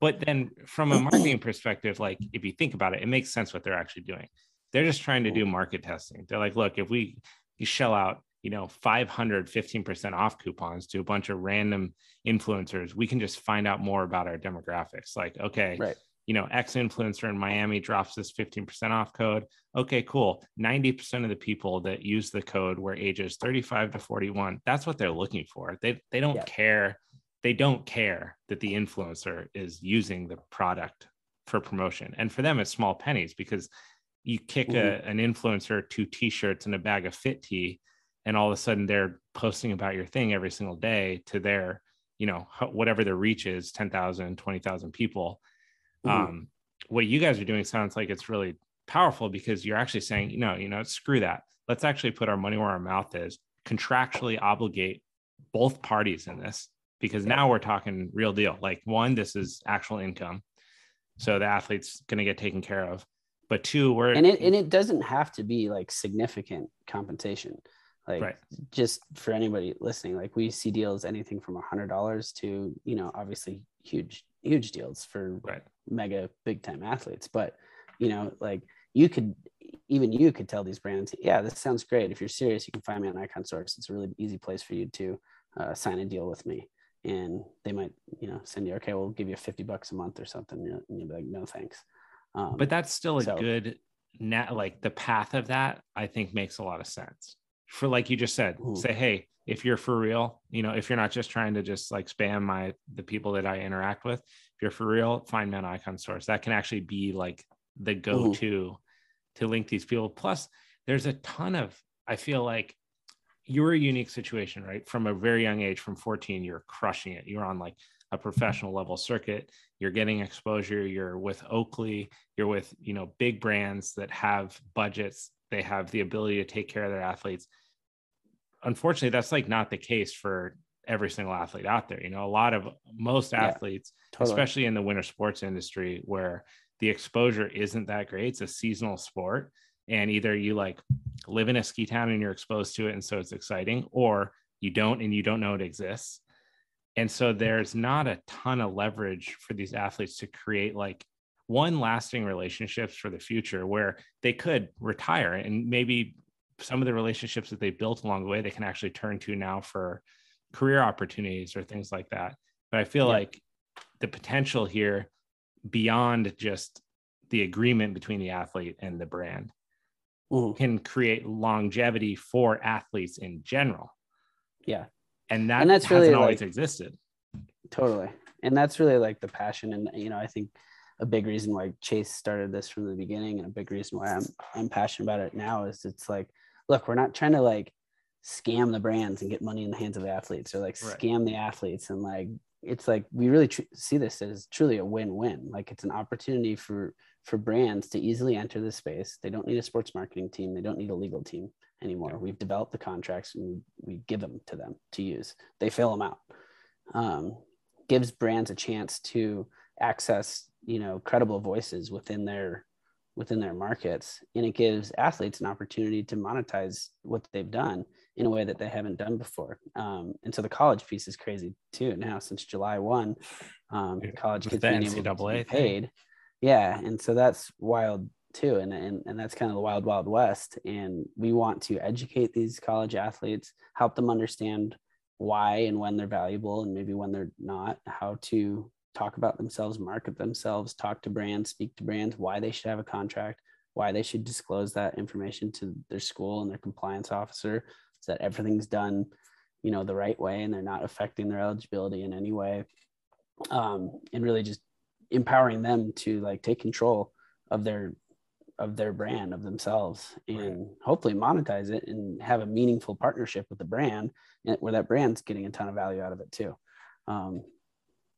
But then from a marketing perspective like if you think about it it makes sense what they're actually doing. They're just trying to do market testing. They're like look if we you shell out you know 500 15% off coupons to a bunch of random influencers we can just find out more about our demographics. Like okay right. you know x influencer in miami drops this 15% off code. Okay cool. 90% of the people that use the code were ages 35 to 41 that's what they're looking for. They they don't yeah. care. They don't care that the influencer is using the product for promotion. And for them it's small pennies because you kick mm-hmm. a, an influencer two t-shirts and a bag of fit tea and all of a sudden they're posting about your thing every single day to their you know whatever their reach is 10,000 20,000 people. Mm-hmm. um, what you guys are doing sounds like it's really powerful because you're actually saying you know you know screw that. Let's actually put our money where our mouth is contractually obligate both parties in this because now we're talking real deal. Like one this is actual income so the athlete's going to get taken care of. But two we're and it and it doesn't have to be like significant compensation like right. just for anybody listening like we see deals anything from a hundred dollars to you know obviously huge huge deals for right. mega big time athletes. But you know like you could even you could tell these brands yeah this sounds great. If you're serious you can find me on icon source. It's a really easy place for you to uh, sign a deal with me. And they might you know send you okay we'll give you 50 bucks a month or something and you'll be like no thanks. Um, but that's still a so, good net like the path of that i think makes a lot of sense for like you just said, Ooh. say, hey, if you're for real, you know, if you're not just trying to just like spam my the people that I interact with, if you're for real, find me on Icon Source. That can actually be like the go-to Ooh. to link these people. Plus, there's a ton of I feel like you're a unique situation, right? From a very young age, from 14, you're crushing it. You're on like a professional level circuit. You're getting exposure. You're with Oakley. You're with you know big brands that have budgets they have the ability to take care of their athletes. Unfortunately that's like not the case for every single athlete out there you know? A lot of most athletes yeah, totally. especially in the winter sports industry where the exposure isn't that great it's a seasonal sport and either you like live in a ski town and you're exposed to it and so it's exciting or you don't and you don't know it exists. And so there's not a ton of leverage for these athletes to create like one lasting relationships for the future where they could retire and maybe some of the relationships that they built along the way they can actually turn to now for career opportunities or things like that. But i feel yeah. like the potential here beyond just the agreement between the athlete and the brand mm. can create longevity for athletes in general. Yeah. And that and that's hasn't really always like, existed. Totally. And that's really like the passion and you know i think a big reason why chase started this from the beginning and a big reason why i'm i'm passionate about it now is it's like look we're not trying to like scam the brands and get money in the hands of the athletes or like right. scam the athletes and like it's like we really tr- see this as truly a win-win. Like it's an opportunity for for brands to easily enter the space. They don't need a sports marketing team. They don't need a legal team anymore. We've developed the contracts and we, we give them to them to use. They fill them out. Um, gives brands a chance to access you know credible voices within their within their markets. And it gives athletes an opportunity to monetize what they've done in a way that they haven't done before. Um, and so the college piece is crazy too now since july 1 um, college kids being able to be paid. Yeah and so that's wild too. And, and and that's kind of the wild wild west. And we want to educate these college athletes help them understand why and when they're valuable and maybe when they're not how to talk about themselves market themselves talk to brands speak to brands why they should have a contract why they should disclose that information to their school and their compliance officer so that everything's done you know the right way and they're not affecting their eligibility in any way um, and really just empowering them to like take control of their of their brand of themselves and right. hopefully monetize it and have a meaningful partnership with the brand where that brand's getting a ton of value out of it too um,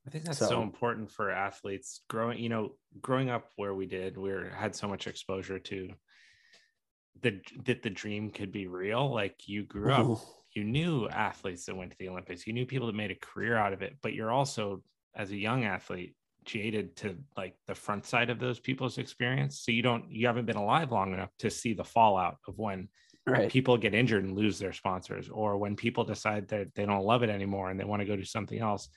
i think that's so, so, important for athletes growing you know growing up where we did we had so much exposure to the that the dream could be real. Like you grew up you knew athletes that went to the olympics you knew people that made a career out of it but you're also as a young athlete jaded to like the front side of those people's experience. So you don't you haven't been alive long enough to see the fallout of when right. people get injured and lose their sponsors or when people decide that they don't love it anymore and they want to go do something else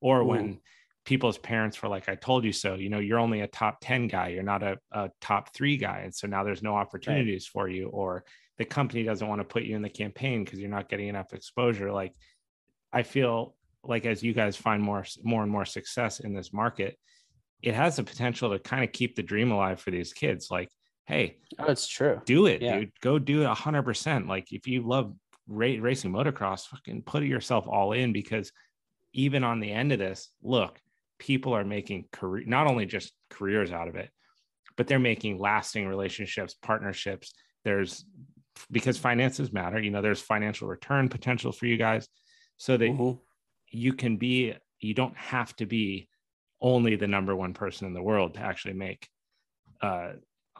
or Ooh. when people's parents were like i told you so. You know you're only a top 10 guy. You're not a, a top three guy. And so now there's no opportunities right. for you or the company doesn't want to put you in the campaign because you're not getting enough exposure. Like i feel like as you guys find more more and more success in this market it has the potential to kind of keep the dream alive for these kids. Like hey oh it's true. do it yeah. dude. Go do it 100% like if you love ra- racing motocross fucking put yourself all in because even on the end of this look people are making career not only just careers out of it but they're making lasting relationships partnerships. There's because finances matter you know there's financial return potential for you guys. So that mm-hmm. you can be you don't have to be only the number one person in the world to actually make uh,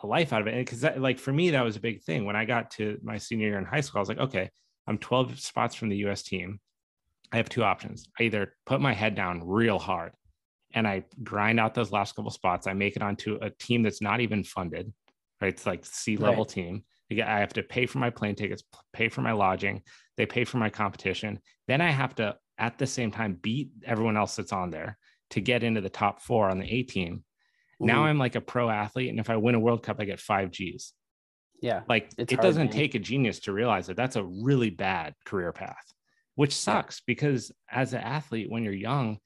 a life out of it. Because like for me that was a big thing. When i got to my senior year in high school i was like okay i'm 12 spots from the us team i have two options i either put my head down real hard and i grind out those last couple spots i make it onto a team that's not even funded right it's like C level right. team I have to pay for my plane tickets, pay for my lodging. They pay for my competition. Then I have to at the same time beat everyone else that's on there to get into the top four on the A team. Ooh. Now I'm like a pro athlete. And if I win a World Cup, I get five G's. Yeah. Like it hard, doesn't man. take a genius to realize that that's a really bad career path, which sucks because as an athlete, when you're young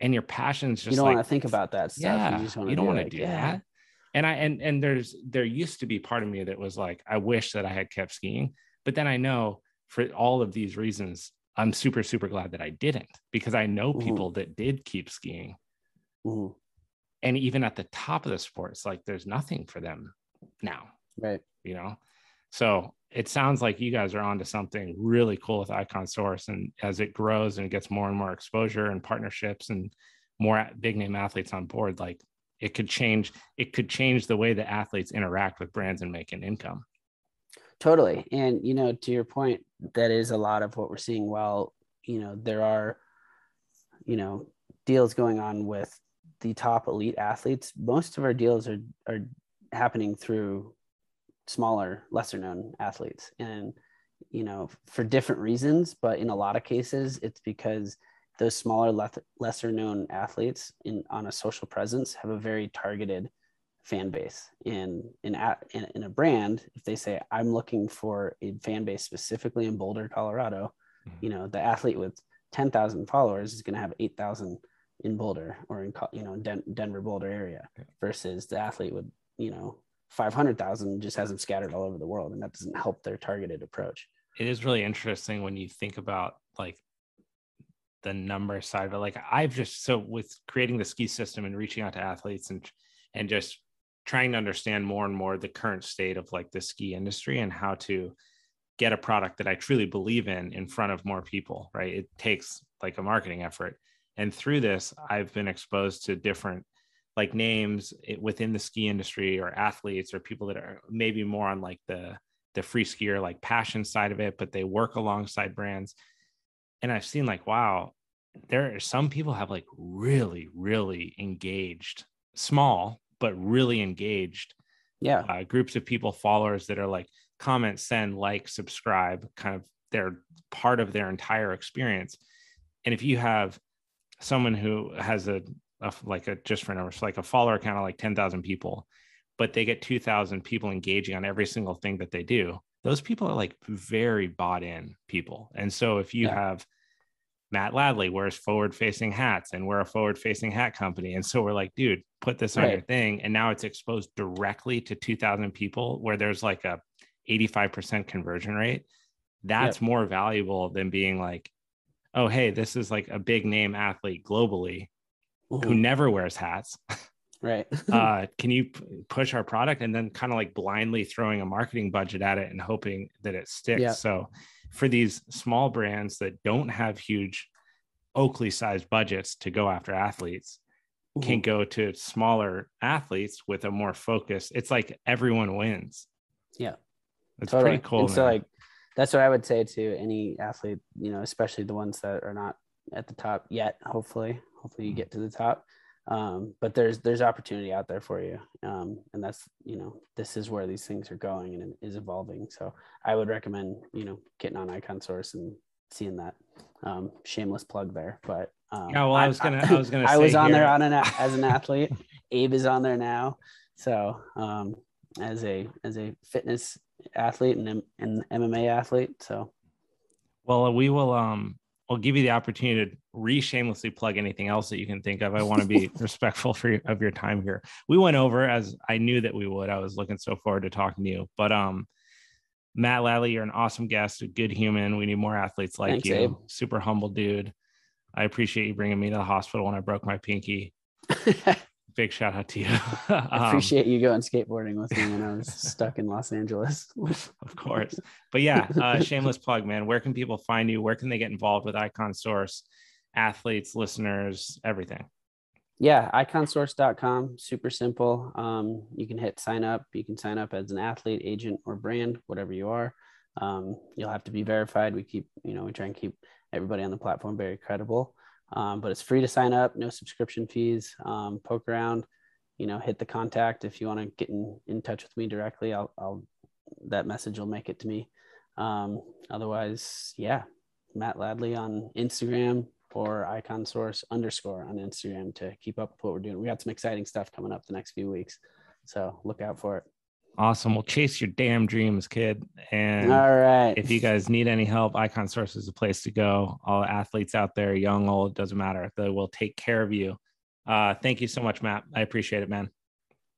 and your passion's just you don't like, want to think about that stuff. Yeah, you, you don't want to do, yeah. that. And I and and there's there used to be part of me that was like, I wish that I had kept skiing. But then I know for all of these reasons, I'm super, super glad that I didn't because I know mm-hmm. people that did keep skiing. Mm-hmm. And even at the top of the sports, like there's nothing for them now. Right. You know? So it sounds like you guys are onto something really cool with Icon Source. And as it grows and gets more and more exposure and partnerships and more big name athletes on board, like it could change, it could change the way that athletes interact with brands and make an income. Totally. And, you know, to your point, that is a lot of what we're seeing. While, you know, there are, you know, deals going on with the top elite athletes, most of our deals are, are happening through smaller, lesser known athletes. And, you know, for different reasons, but in a lot of cases, it's because those smaller, lesser known athletes in on a social presence have a very targeted fan base in in, in in a brand if they say i'm looking for a fan base specifically in boulder colorado mm-hmm. you know the athlete with 10,000 followers is going to have 8,000 in boulder or in you know Den- denver boulder area versus the athlete with you know 500,000 just has them scattered all over the world and that doesn't help their targeted approach it is really interesting when you think about like the number side of it like i've just so with creating the ski system and reaching out to athletes and and just trying to understand more and more the current state of like the ski industry and how to get a product that I truly believe in in front of more people, right? It takes like a marketing effort. And through this, I've been exposed to different like names within the ski industry or athletes or people that are maybe more on like the the free skier like passion side of it, but they work alongside brands. And I've seen like, wow, there are some people have like really, really engaged, small, but really engaged yeah uh, groups of people followers that are like comment send like subscribe kind of they're part of their entire experience and if you have someone who has a, a like a just for numbers like a follower account of like 10,000 people but they get 2,000 people engaging on every single thing that they do those people are like very bought in people and so if you yeah. have Matt Ladley wears forward facing hats and we're a forward facing hat company. And so we're like, dude, put this on right. your thing. And now it's exposed directly to 2000 people where there's like a 85% conversion rate. That's yep. more valuable than being like, oh, hey, this is like a big name athlete globally mm-hmm. who never wears hats. Right. (laughs) uh, can you p- push our product and then kind of like blindly throwing a marketing budget at it and hoping that it sticks? Yep. So, for these small brands that don't have huge Oakley sized budgets to go after athletes mm-hmm. can go to smaller athletes with a more focus. It's like everyone wins. Yeah. It's totally. pretty cool. And so like that's what I would say to any athlete, you know, especially the ones that are not at the top yet, hopefully. Hopefully you mm-hmm. get to the top. Um, but there's there's opportunity out there for you. Um, and that's you know this is where these things are going and is evolving. So i would recommend you know getting on icon source and seeing that um, shameless plug there. But um, yeah well i was gonna (laughs) i, was gonna i was on here. there on an as an (laughs) athlete. Abe is on there now. So um, as a as a fitness athlete and an mma athlete. So well we will um I'll give you the opportunity to re-shamelessly plug anything else that you can think of. I want to be (laughs) respectful for your, of your time here. We went over as I knew that we would. I was looking so forward to talking to you. But um, Matt Ladley, you're an awesome guest, a good human. We need more athletes like Thanks, you. Abe. Super humble dude. I appreciate you bringing me to the hospital when I broke my pinky. (laughs) big shout out to you. (laughs) um, I appreciate you going skateboarding with me when I was stuck in Los Angeles. (laughs) of course. But yeah, uh, shameless plug, man. Where can people find you? Where can they get involved with Icon Source, athletes, listeners, everything? Yeah, iconsource.com, super simple. Um, you can hit sign up. You can sign up as an athlete, agent, or brand, whatever you are. Um, you'll have to be verified. We keep, you know, we try and keep everybody on the platform very credible. Um, but it's free to sign up, no subscription fees. Um, poke around, you know, hit the contact if you want to get in, in touch with me directly. I'll, I'll that message will make it to me. Um, otherwise, yeah, Matt Ladley on Instagram or Icon Source underscore on Instagram to keep up with what we're doing. We got some exciting stuff coming up the next few weeks, so look out for it. Awesome. Well, chase your damn dreams, kid. And all right. If you guys need any help, Icon Source is a place to go. All athletes out there, young, old, doesn't matter. They will take care of you. Uh, thank you so much, Matt. I appreciate it, man.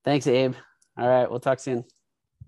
Thanks, Abe. All right. We'll talk soon.